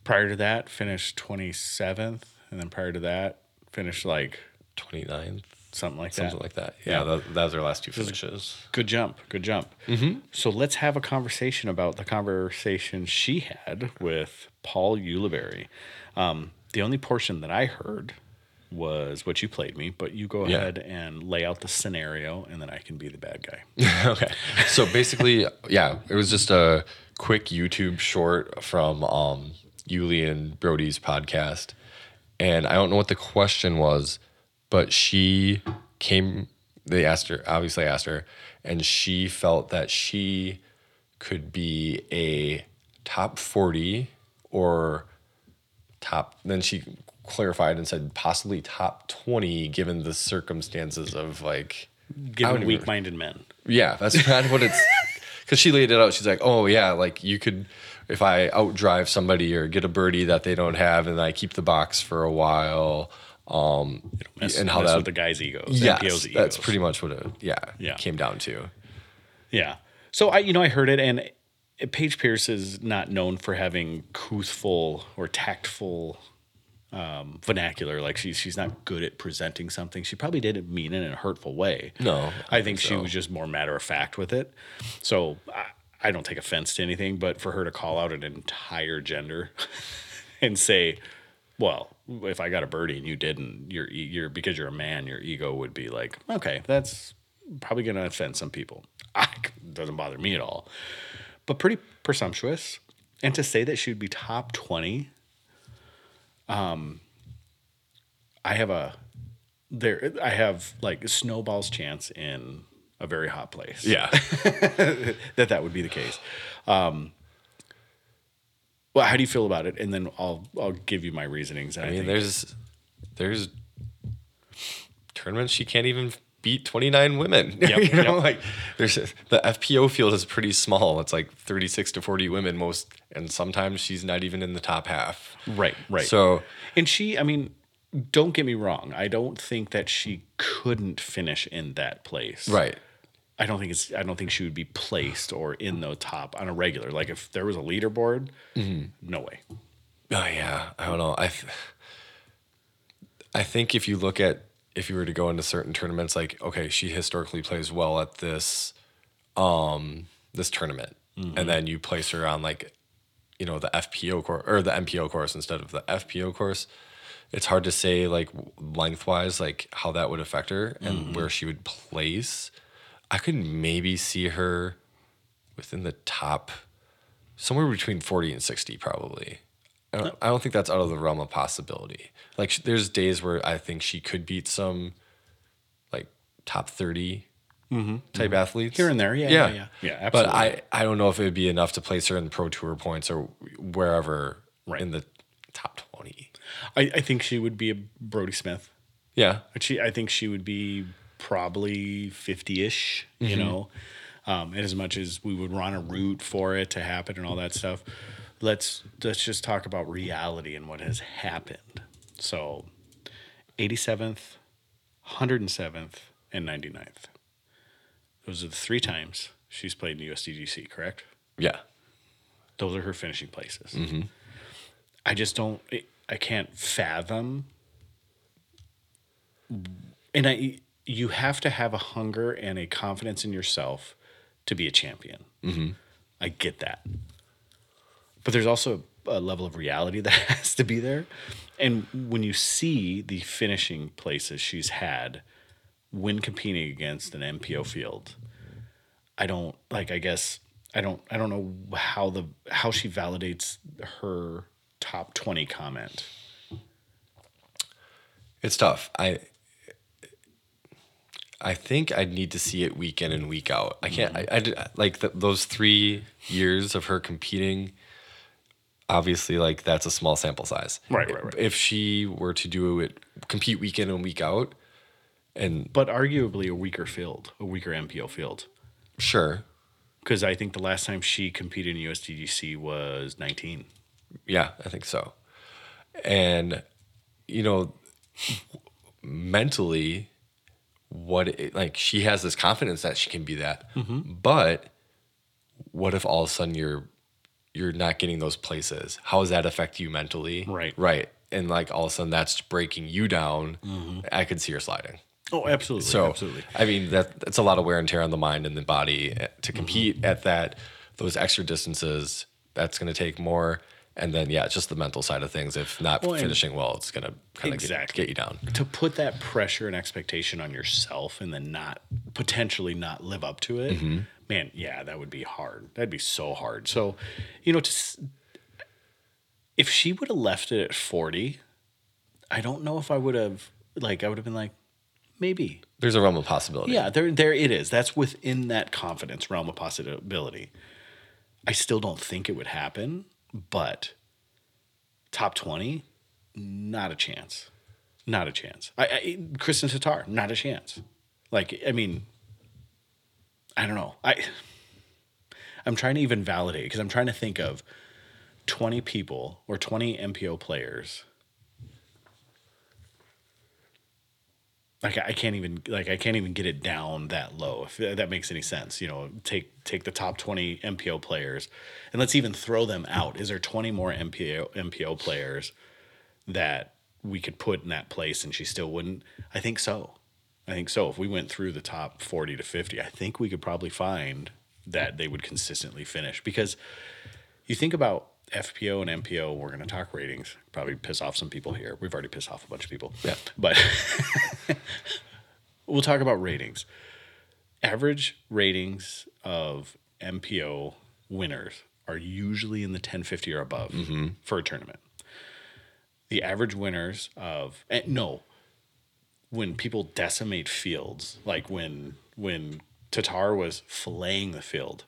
prior to that, finished 27th. And then prior to that, finished like 29th, something like something that. Something like that. Yeah, Yeah. That, that was our last two finishes. Good jump. Good jump. Mm-hmm. So, let's have a conversation about the conversation she had with Paul Ulibarri. Um, the only portion that I heard was what you played me, but you go Yeah. ahead and lay out the scenario, and then I can be the bad guy. okay. So basically, yeah, it was just a quick YouTube short from um, Yuli and Brodie's podcast. And I don't know what the question was, but she came. They asked her, obviously asked her, and she felt that she could be a top forty or top. Then she clarified and said possibly top twenty, given the circumstances of like. Given weak-minded men. Yeah, that's kind of what it's. Because she laid it out. She's like, oh, yeah, like you could, if I outdrive somebody or get a birdie that they don't have and I keep the box for a while. Um, Mess, and how mess that. with the guys' egos. yes, MPO's that's pretty much what it yeah, Yeah. came down to. Yeah. So I, you know, I heard it, and Paige Pierce is not known for having truthful or tactful um, vernacular. Like she's she's not good at presenting something. She probably didn't mean it in a hurtful way. No, I think she was just more matter of fact with it. So I, I don't take offense to anything, but for her to call out an entire gender and say, "Well, if I got a birdie and you didn't, you're you're because you're a man, your ego would be like, okay, that's probably going to offend some people. I, doesn't bother me at all, but pretty presumptuous. And to say that she would be top twenty, um, I have a there. I have like snowball's chance in a very hot place. Yeah. that that would be the case. Um, well, how do you feel about it? And then I'll I'll give you my reasonings. I mean, there's there's tournaments she can't even beat 29 women. Yep, you know, yep. like there's the FPO field is pretty small. It's like 36 to 40 women most, and sometimes she's not even in the top half. right, right. So and she, I mean, don't get me wrong. I don't think that she couldn't finish in that place. right, I don't think it's. I don't think she would be placed or in the top on a regular. Like if there was a leaderboard, mm-hmm. no way. Oh yeah, I don't know. I th- I think if you look at if you were to go into certain tournaments, like okay, she historically plays well at this um this tournament, mm-hmm. and then you place her on like you know the FPO course or the MPO course instead of the FPO course. It's hard to say like lengthwise like how that would affect her and mm-hmm. where she would place. I could maybe see her within the top somewhere between 40 and 60 probably I don't, I don't think that's out of the realm of possibility like there's days where i think she could beat some like top 30 type athletes Mm-hmm. Here and there, yeah, yeah, yeah. Yeah, but absolutely. i i don't know if it would be enough to place her in pro tour points or wherever Right. in the top 20 I, I think she would be a Brodie Smith. yeah She, I think she would be probably 50 ish, you know, um, and as much as we would run a route for it to happen and all that stuff. Let's let's just talk about reality and what has happened. So, 87th, 107th, and 99th. Those are the three times she's played in the USDGC, correct? yeah Those are her finishing places. I just don't. I can't fathom. And I, you have to have a hunger and a confidence in yourself to be a champion. Mm-hmm. I get that, but there's also a level of reality that has to be there. And when you see the finishing places she's had when competing against an MPO field, I don't like I guess I don't I don't know how the how she validates her top 20 comment. It's tough. I I think I'd need to see it week in and week out. I can't. Mm-hmm. I, I did- like th those three years of her competing. Obviously, like that's a small sample size. Right, right, right. If she were to do it, compete week in and week out, and But arguably a weaker field, a weaker MPO field. sure, Because I think the last time she competed in USDGC was 19. Yeah, I think so. And you know, mentally, what it, like she has this confidence that she can be that, mm-hmm. but what if all of a sudden you're you're not getting those places? How does that affect you mentally? Right. right, and like all of a sudden that's breaking you down. Mm-hmm. I could see her sliding. Oh, absolutely. So absolutely. I mean that that's a lot of wear and tear on the mind and the body eh, to mm-hmm. compete at that those extra distances. That's going to take more, and then yeah, it's just the mental side of things. If not Well, finishing well, it's going to kind of Exactly. get, you down. To put that pressure and expectation on yourself and then not potentially not live up to it, mm-hmm. man, yeah, that would be hard. That'd be so hard. So, you know, to, if she would have left it at 40, I don't know if I would have, like, I would have been like, maybe. There's a realm of possibility. Yeah, there, there it is. That's within that confidence realm of possibility. I still don't think it would happen, but top twenty, not a chance, not a chance. I, I Kristen Tatar, not a chance. Like, I mean, I don't know. I, I'm trying to even validate because I'm trying to think of twenty people or twenty MPO players like I can't even like I can't even get it down that low if that makes any sense. You know, take take the top 20 MPO players and let's even throw them out. Is there 20 more MPO MPO players that we could put in that place and she still wouldn't? I think so. I think so. If we went through the top 40 to 50, I think we could probably find that they would consistently finish because you think about FPO and MPO, we're going to talk ratings. Probably piss off some people here. We've already pissed off a bunch of people. Yeah. But we'll talk about ratings. Average ratings of MPO winners are usually in the 1050 or above for a tournament. The average winners of eh, no, when people decimate fields, like when when Tatar was filleting the field,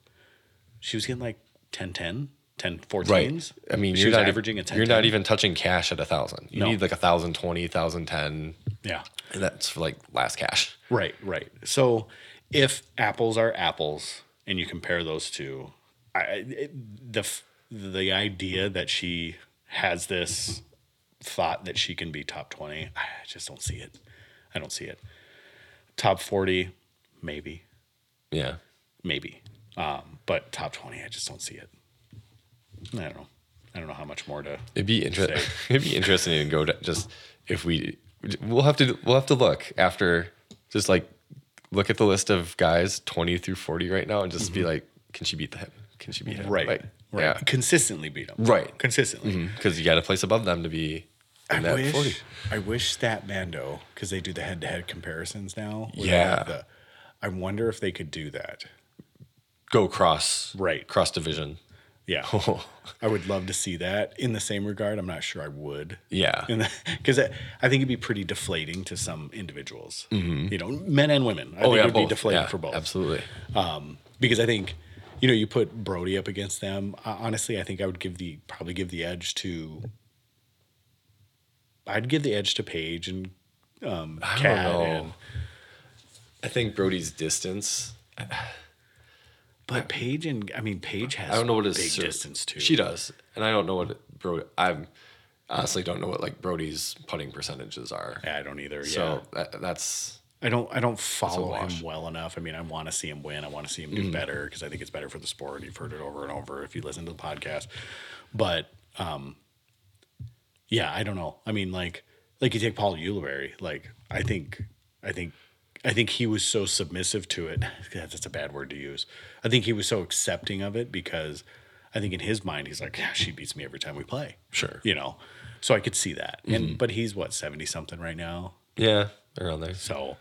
she was getting like 10 10, 10 14s. Right. I mean, she you're was not averaging a 10 You're not even touching cash at a thousand. You No. need like a thousand twenty, thousand ten. Yeah. And that's for like last cash. Right, right. So if apples are apples and you compare those two, I, it, the the idea that she has this thought that she can be top 20, I just don't see it. I don't see it. Top 40, maybe, Yeah. maybe. Um, but top 20, I just don't see it. I don't know. I don't know how much more to. It'd be interesting. It'd be interesting to go to just if we we'll have to we'll have to look after just like look at the list of guys twenty through forty right now and just be like, can she beat him? Can she beat him? Mm-hmm. Right. Like, right. Yeah. Consistently beat them. Right. Consistently. Because you got a place above them to be in I that wish, forty. I wish StatMando because they do the head-to-head comparisons now. Yeah. the- I wonder if they could do that. Go cross Right. cross division. Yeah, I would love to see that. In the same regard, I'm not sure I would. Yeah. because I, I think it'd be pretty deflating to some individuals. You know, men and women. I Oh think yeah, it would both. be deflating Yeah, for both. Absolutely. Um, because I think, you know, you put Brodie up against them. Uh, honestly, I think I would give the probably give the edge to. I'd give the edge to Paige and um, I don't Kat know. and I think Brodie's distance. But Paige and I mean Paige has I don't know what his big ser- distance too. She does, and I don't know what Brodie. I honestly don't know what like Brodie's putting percentages are. Yeah, I don't either. So yeah, that, that's I don't. I don't follow him well enough. I mean, I want to see him win. I want to see him do better because I think it's better for the sport. You've heard it over and over if you listen to the podcast. But um, yeah, I don't know. I mean, like, like you take Paul Ulibarri. Like, I think, I think, I think he was so submissive to it. That's a bad word to use. I think he was so accepting of it because I think in his mind he's like, yeah, she beats me every time we play. Sure. you know. So I could see that. Mm-hmm. And but he's what seventy something right now. yeah around there. So,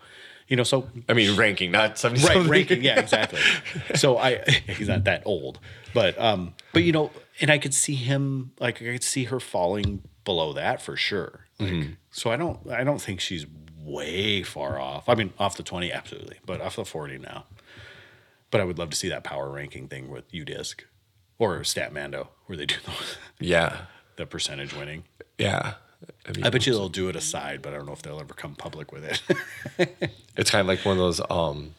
you know, so I mean, ranking, not seventy. right ranking yeah exactly so i he's not that old but um but you know and i could see him like i could see her falling below that for sure like so i don't i don't think she's way far off i mean off the 20 absolutely but off the 40 now but i would love to see that power ranking thing with UDisc or StatMando where they do those Yeah, the percentage winning yeah. I mean, i bet you they'll do it aside but i don't know if they'll ever come public with it it's kind of like one of those. um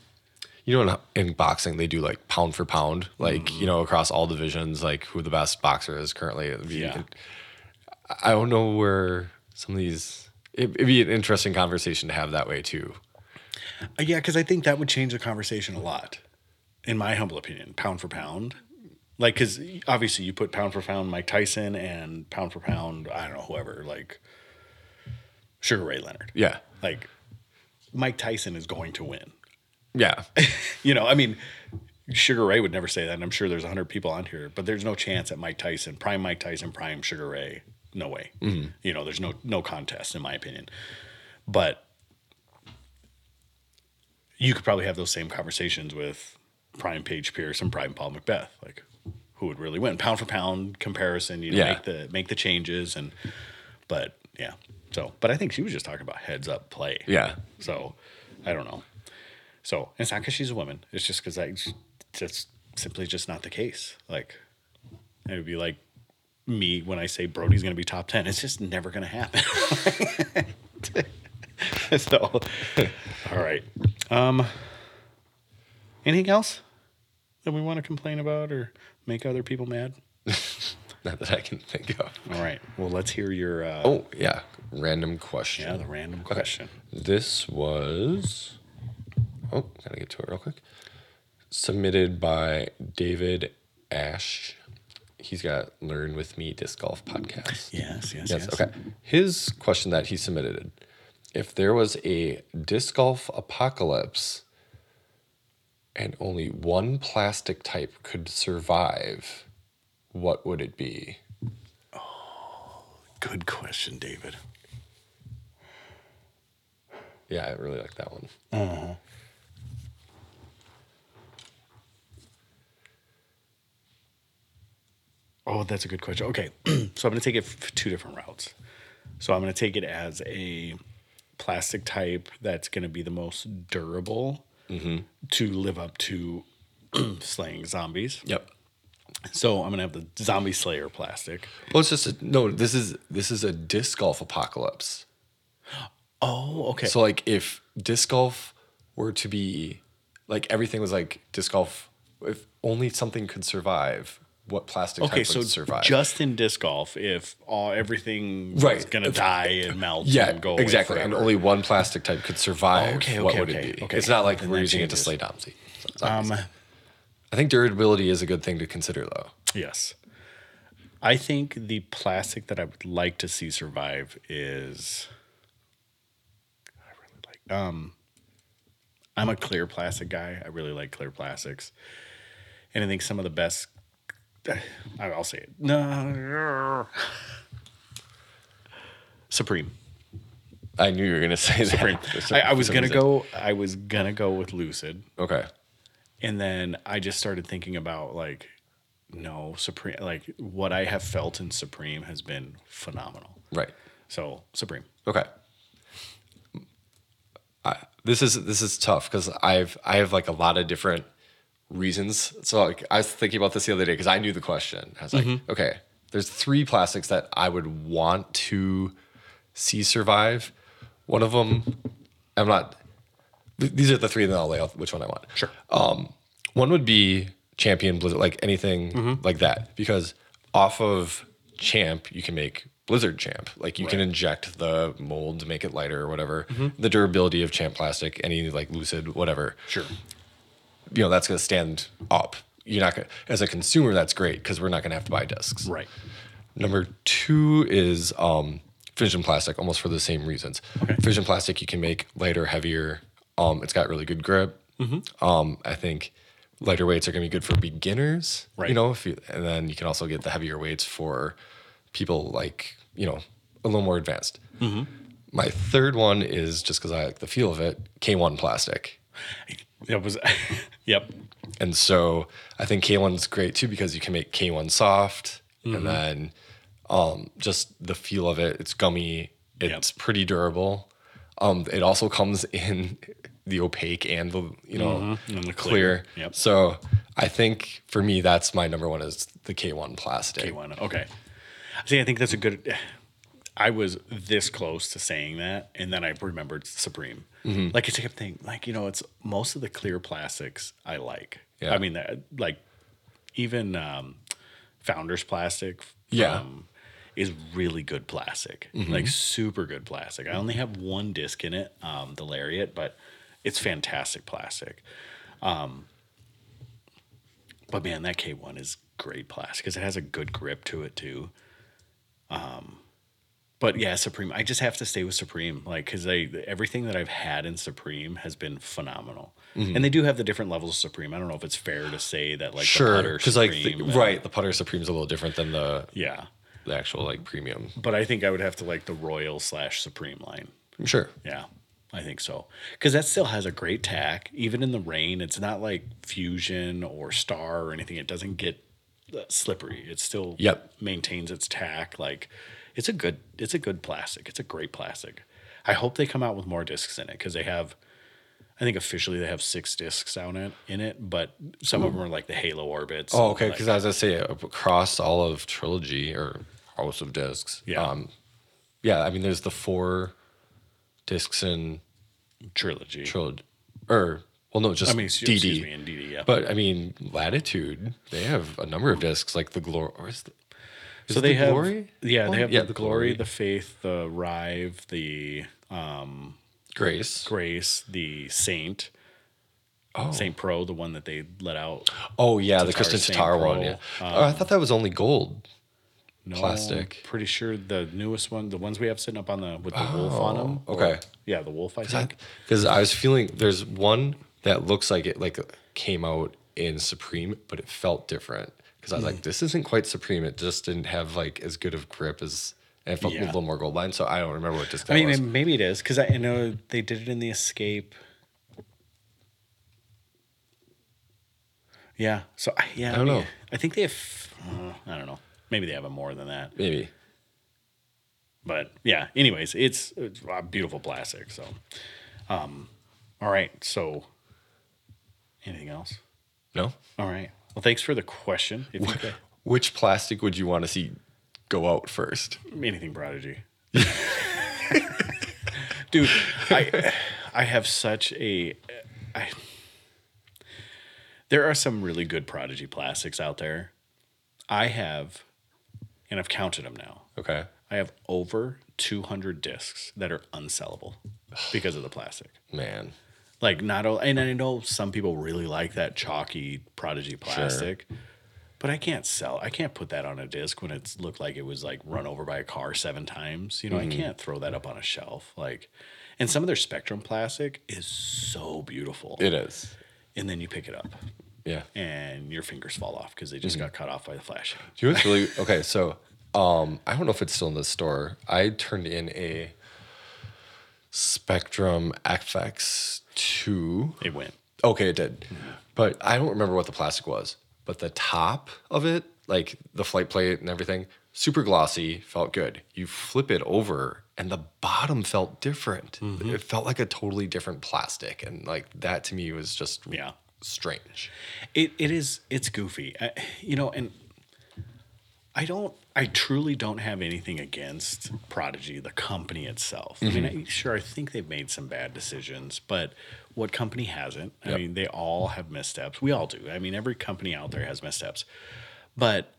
you know, in, in boxing, they do like pound for pound, like Mm-hmm. you know, across all divisions, like who the best boxer is currently. Yeah. I don't know where some of these. It, it'd be an interesting conversation to have that way too. Uh, Yeah, because I think that would change the conversation a lot, in my humble opinion, pound for pound. Like, because obviously you put pound for pound Mike Tyson and pound for pound, I don't know, whoever, like Sugar Ray Leonard. Yeah, Like, Mike Tyson is going to win. yeah, You know, I mean, Sugar Ray would never say that. And I'm sure there's 100 people on here, but there's no chance at Mike Tyson, prime Mike Tyson, prime Sugar Ray. No way. Mm-hmm. You know, there's no no contest, in my opinion. But you could probably have those same conversations with prime Paige Pierce and prime Paul McBeth. Like, who would really win? Pound for pound comparison. You know, Yeah. make the make the changes and. But yeah, So, but I think she was just talking about heads up play. Yeah. So, I don't know. So it's not because she's a woman. It's just because I that's simply just not the case. Like it would be like me when I say Brodie's going to be top ten. It's just never going to happen. so, all right. Um, anything else that we want to complain about or make other people mad? Not that I can think of. All right. Well, let's hear your. Uh, Oh, yeah. Random question. yeah, the random question. This was. Oh, gotta get to it real quick. Submitted by David Ash. He's got Learn With Me Disc Golf Podcast. Yes, yes, yes. Yes, okay. His question that he submitted if there was a disc golf apocalypse and only one plastic type could survive, what would it be? Oh, good question, David. Yeah, I really like that one. Uh-huh. Oh, that's a good question. Okay, so I'm going to take it f- two different routes. So I'm going to take it as a plastic type that's going to be the most durable mm-hmm. to live up to slaying zombies. Yep. So I'm going to have the zombie slayer plastic. Well, it's just a, no. This is this is a disc golf apocalypse. Oh, okay. So like if disc golf were to be like everything was like disc golf, if only something could survive, what plastic okay, type so would survive? just in disc golf, if all everything Right. is going to die and melt yeah, and go away exactly. And only one plastic type could survive. Oh, okay, what would okay, it be? okay. It's not like Then we're using it to slay zombies. um, I think durability is a good thing to consider, though. Yes. I think the plastic that I would like to see survive is I really like um I'm a clear plastic guy. I really like clear plastics. And I think some of the best I'll say it. No. Supreme. I knew you were gonna say Supreme. that. I, I was gonna go I was gonna go with Lucid. Okay. And then I just started thinking about like, no, Supreme, like what I have felt in Supreme has been phenomenal. Right. So Supreme. Okay. I, this is this is tough because I've I have like a lot of different reasons. So like I was thinking about this the other day because I knew the question. I was like, mm-hmm. okay, there's three plastics that I would want to see survive. One of them, I'm not. These are the three, and then I'll lay out which one I want. Sure. Um, one would be Champion Blizzard, like anything mm-hmm. like that, because off of Champ you can make Blizzard Champ. Like you can inject the mold to make it lighter or whatever. Mm-hmm. The durability of Champ plastic, any like Lucid, whatever. Sure. You know that's going to stand up. You're not to, as a consumer, that's great because we're not going to have to buy discs. Right. Number two is um, fission plastic, almost for the same reasons. Okay. Fission plastic you can make lighter, heavier. Um, it's got really good grip. Mm-hmm. Um, I think lighter weights are going to be good for beginners. Right. You know, if you, and then you can also get the heavier weights for people like you know a little more advanced. Mm-hmm. My third one is just because I like the feel of it. K1 plastic. That was, yep. And so I think K1's great too because you can make K1 soft Mm-hmm. and then um, just the feel of it, it's gummy, it's pretty durable. Um, it also comes in the opaque and the you know Mm-hmm. And the clear. clear. Yep. So I think for me that's my number one is the K1 plastic. K1. Okay. See, I think that's a good. I was this close to saying that, and then I remembered Supreme. Mm-hmm. Like I kept thinking, like you know, it's most of the clear plastics I like. Yeah. I mean, that, like even um, Founders Plastic. Yeah. is really good plastic, Mm-hmm. like super good plastic. I only have one disc in it, um, the Lariat, but it's fantastic plastic. Um, but man, that K1 is great plastic because it has a good grip to it too. Um, but yeah, Supreme. I just have to stay with Supreme, like because I everything that I've had in Supreme has been phenomenal, and they do have the different levels of Supreme. I don't know if it's fair to say that like the Sure, putter because like the, right, the putter Supreme's a little different than the yeah. the actual like premium. But I think I would have to like the Royal slash Supreme line. Sure. Yeah, I think so. Because that still has a great tack. Even in the rain, it's not like Fusion or Star or anything. It doesn't get uh, slippery. It still Yep. maintains its tack. Like it's a good it's a good plastic. It's a great plastic. I hope they come out with more discs in it because they have. I think officially they have six discs out in it, in it, but some of them are like the Halo orbits. Oh, okay. like- as I say across all of trilogy or House of Discs. Yeah. Um, yeah. I mean, there's the four discs in trilogy. trilogy, or well, no, just I mean, DD. excuse me, in DD, yeah. But I mean, Latitude, they have a number of discs like the glory. Or is the, is so they the have glory. yeah, one? they have yeah, the, glory, the faith, the rive, the um, grace. grace, the saint, Oh. Saint Pro, the one that they let out. Oh yeah, the Tatar Kristen Saint Tatar one. Yeah. oh, I thought that was only gold. No, Plastic. Pretty sure the newest one, the ones we have sitting up on the with the wolf on them. Oh, okay. yeah, the wolf. I think. Because I was feeling there's one that looks like it like came out in Supreme, but it felt different. Because I was Hmm. like, this isn't quite Supreme. It just didn't have like as good of grip as and felt Yeah. a little more gold line. So I don't remember what disc I mean, was. maybe it is because I know they did it in the Escape. Yeah. So I- yeah, I don't mean, know. I think they have. uh, I don't know. Maybe they have it more than that. Maybe. But yeah. Anyways, it's, it's a beautiful plastic. So, um, all right. So, anything else? No. All right. Well, thanks for the question. Could, Which plastic would you want to see go out first? anything prodigy. Dude, I I have such a I There are some really good prodigy plastics out there. I have and I've counted them now. Okay. I have over 200 discs that are unsellable because of the plastic. Man. Like not all, and I know some people really like that chalky prodigy plastic. But I can't sell. I can't put that on a disc when it's looked like it was like run over by a car seven times. You know, I can't throw that up on a shelf. Like, and some of their Spectrum plastic is so beautiful. It is. and then you pick it up, Yeah. and your fingers fall off because they just got cut off by the flashing. Do you know really okay? So, um, I don't know if it's still in the store. I turned in a Spectrum FX2. It went. Okay, it did, but I don't remember what the plastic was. But the top of it, like the flight plate and everything, super glossy, felt good. You flip it over, and the bottom felt different. Mm-hmm. It felt like a totally different plastic, and like that to me was just Yeah. strange. It it is it's goofy, I, you know, and I don't. I truly don't have anything against Prodigy, the company itself. I mean, mm-hmm. I, sure, I think they've made some bad decisions, but what company hasn't? I Yep. mean, they all have missteps. We all do. I mean, every company out there has missteps, but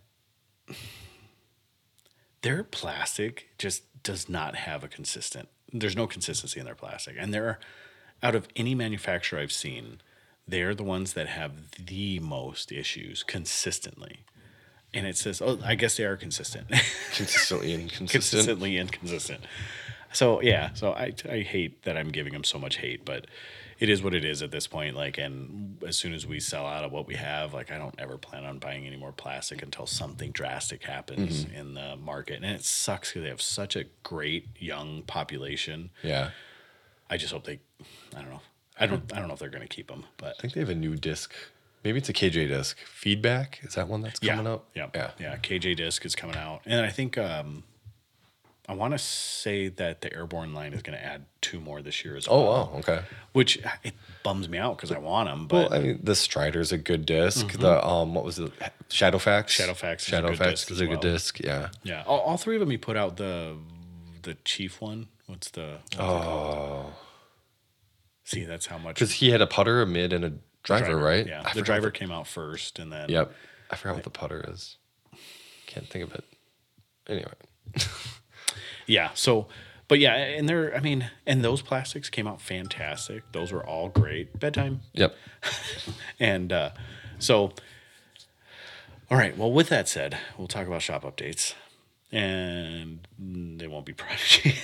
their plastic just does not have a consistent. There's no consistency in their plastic, and there are out of any manufacturer I've seen, they're the ones that have the most issues consistently. And it says, oh, I guess they are consistent, Consistently inconsistent. consistently inconsistent. So yeah, so I I hate that I'm giving them so much hate, but it is what it is at this point. Like, and as soon as we sell out of what we have, like I don't ever plan on buying any more plastic until something drastic happens mm-hmm. in the market. And it sucks because they have such a great young population. Yeah. I just hope they, I don't know, I don't I don't know if they're gonna keep them, but I think they have a new disc. Maybe it's a KJ disc. Feedback is that one that's coming out? Yeah, Yeah. yeah. KJ disc is coming out, and I think um, I want to say that the Airborne line is going to add two more this year as well. Oh wow. Okay. Which it bums me out because I want them, but Well, I mean, the Strider's a good disk. The um, what was it? Shadowfax. Shadowfax is a good Shadowfax disc is a good well. disc. Yeah. yeah, all, all three of them. He put out the the chief one. What's the? What's Oh, See, that's how much because he had a putter, a mid, and a driver, right? Yeah, I the driver what came out first, and then yep. I forgot what the putter is. Can't think of it. Anyway. Yeah. So, but yeah, and they're, I mean, and those plastics came out fantastic. Those were all great. Bedtime. Yep. And uh, so, all right. Well, with that said, we'll talk about shop updates, and they won't be prodigy.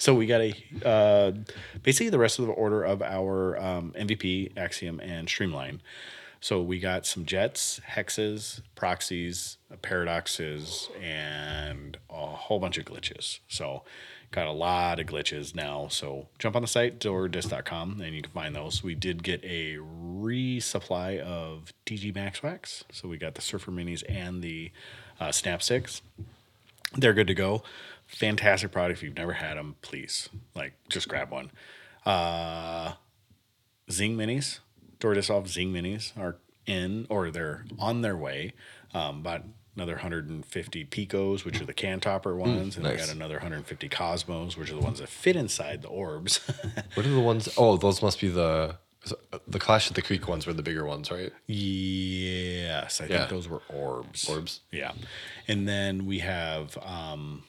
so we got a uh, basically the rest of the order of our um, MVP, Axiom, and Streamline. So we got some jets, hexes, proxies, paradoxes, and a whole bunch of glitches. So got a lot of glitches now. So jump on the site, doordisc.com, and you can find those. We did get a resupply of DG Max Wax. So we got the Surfer Minis and the uh, Snap Six. They're good to go. Fantastic product. If you've never had them, please like just grab one. Uh, Zing Minis, Door Disc Golf Zing Minis are in or they're on their way. Um, about another 150 Picos, which are the can topper ones, and we nice. got another 150 Cosmos, which are the ones that fit inside the orbs. What are the ones? Oh, those must be the the Clash at the Creek ones were the bigger ones, right? yes, I Yeah. think those were orbs. Orbs. Yeah. And then we have um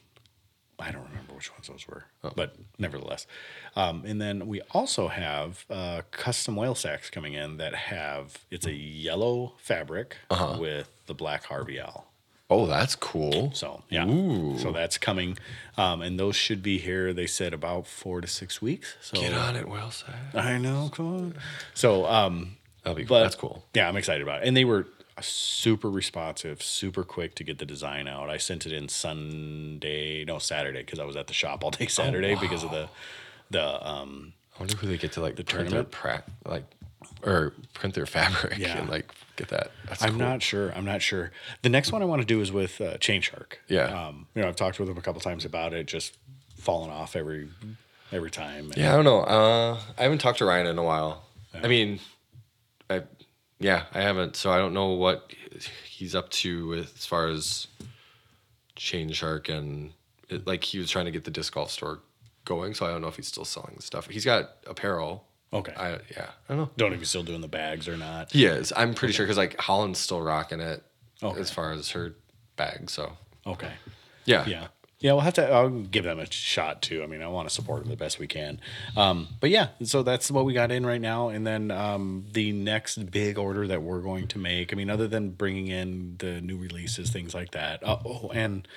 I don't remember which ones those were, but nevertheless. Um, and then we also have uh, custom whale sacks coming in that have it's a yellow fabric with the black Harvey Owl. Oh, that's cool. So yeah, Ooh. so that's coming, um, and those should be here. They said about four to six weeks. So Get on it, Whale Side. I know, come on. So um, That'll be but that's cool. Yeah, I'm excited about it. And they were super responsive, super quick to get the design out. I sent it in Sunday, no Saturday, because I was at the shop all day Saturday because of the the um I wonder who they get to like the tournament? their pra- like or print their fabric Yeah. and like get that. That's I'm cool. not sure. I'm not sure. The next one I want to do is with uh, Chain Shark. Yeah. Um, you know, I've talked with them a couple times about it, just falling off every every time. Yeah, I don't know. Uh, I haven't talked to Ryan in a while. I mean, I yeah, I haven't. So I don't know what he's up to with, as far as Chain Shark and it, like he was trying to get the disc golf store going. So I don't know if he's still selling the stuff. He's got apparel. Okay. I yeah, I don't know. don't know if he's still doing the bags or not. He is. I'm pretty sure because like Holland's still rocking it Okay. as far as her bag. So Okay. yeah, Yeah. Yeah, we'll have to. I'll give them a shot too. I mean, I want to support them the best we can. Um, but yeah, so that's what we got in right now. And then um, the next big order that we're going to make. I mean, other than bringing in the new releases, things like that. Uh, oh, and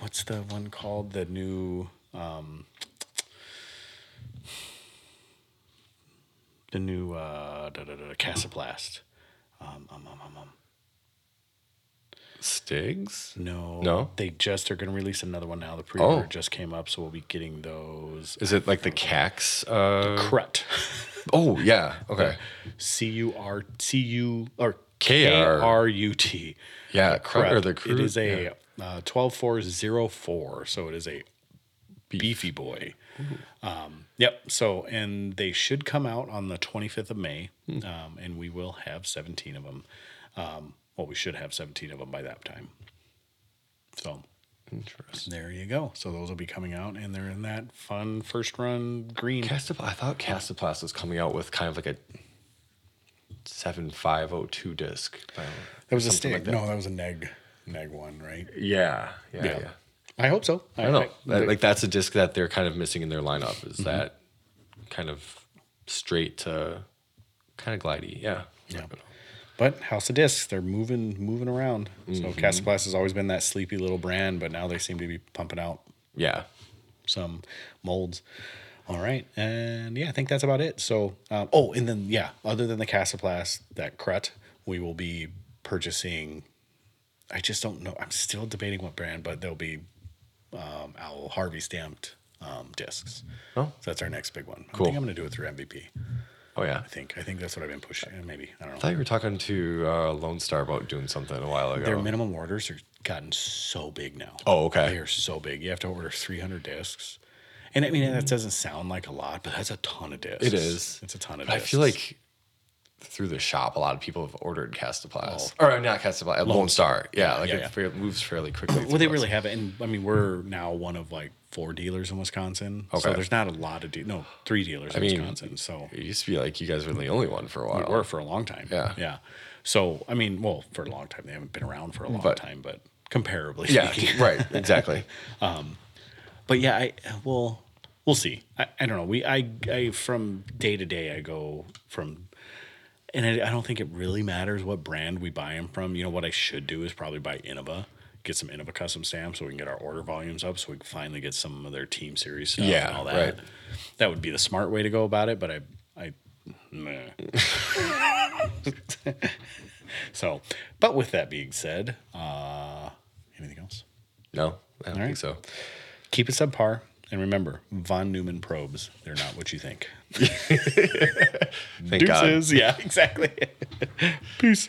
what's the one called? The new. Um, the new uh, da, da, da, Kastaplast. Um, um, um, um, um. Stigs. No, No? They just are going to release another one now. The pre-order Oh. just came up, so we'll be getting those. Is it like the Kaxe? Uh, Krut. oh yeah. Okay. C U R C U or K K R- U T. Yeah, cru- or the It is a uh, twelve four zero four, so it is a beefy boy. Um, yep. So and they should come out on the twenty fifth of May, Hmm. um, and we will have seventeen of them. Um, well, we should have seventeen of them by that time. So Interesting. there you go. So those will be coming out, and they're in that fun first run green. Castapl- I thought Kastaplast was coming out with kind of like a seven five oh two disc. That was a stick. like that. no, that was a neg neg one, right? Yeah, yeah, Yeah. yeah. I hope so. I don't know. That- like that's a disc that they're kind of missing in their lineup. Is mm-hmm. that kind of straight to kind of glidey? Yeah. Yeah. But House of Discs, they're moving moving around. So Mm-hmm. Kastaplast has always been that sleepy little brand, but now they seem to be pumping out Yeah. some molds. All right, and yeah, I think that's about it. So, um, oh, and then yeah, other than the Kastaplast, that Krut, we will be purchasing. I just don't know. I'm still debating what brand, but there'll be um, Owl Harvey stamped um, discs. Oh. so that's our next big one. I Cool. think I'm going to do it through MVP. Oh yeah. I think I think that's what I've been pushing. Uh, maybe I don't know. I thought you were talking to uh, Lone Star about doing something a while ago. Their minimum orders are gotten so big now. Oh, okay. They are so big. You have to order 300 discs. And I mean, that doesn't sound like a lot, but that's a ton of discs. It is. It's a ton of But I feel like through the shop, a lot of people have ordered Kastaplast. Or uh, not Kastaplast, uh, Lone, Star. Yeah, like Oh. yeah, it yeah. moves fairly quickly. Well, they really have it. And I mean, we're now one of like four dealers in Wisconsin. So there's not a lot of, de- no, three dealers in mean, Wisconsin. So It used to be like you guys were the only one for a while. we were for a long time. Yeah. Yeah. So, I mean, well, for a long time. They haven't been around for a long But- time, but comparably. Yeah, speaking. right, exactly. Um, but yeah, I well, we'll see. I, I don't know. We I I from day to day I go from, and I, I don't think it really matters what brand we buy them from. You know what I should do is probably buy Innova, get some Innova custom stamps so we can get our order volumes up, so we can finally get some of their Team Series stuff Yeah, and all that. right. That would be the smart way to go about it. But I I. meh. so, but with that being said, uh, anything else? No, I don't right. think so. Keep it subpar. And remember, Von Neumann probes, they're not what you think. Thank God. Yeah, exactly. Peace.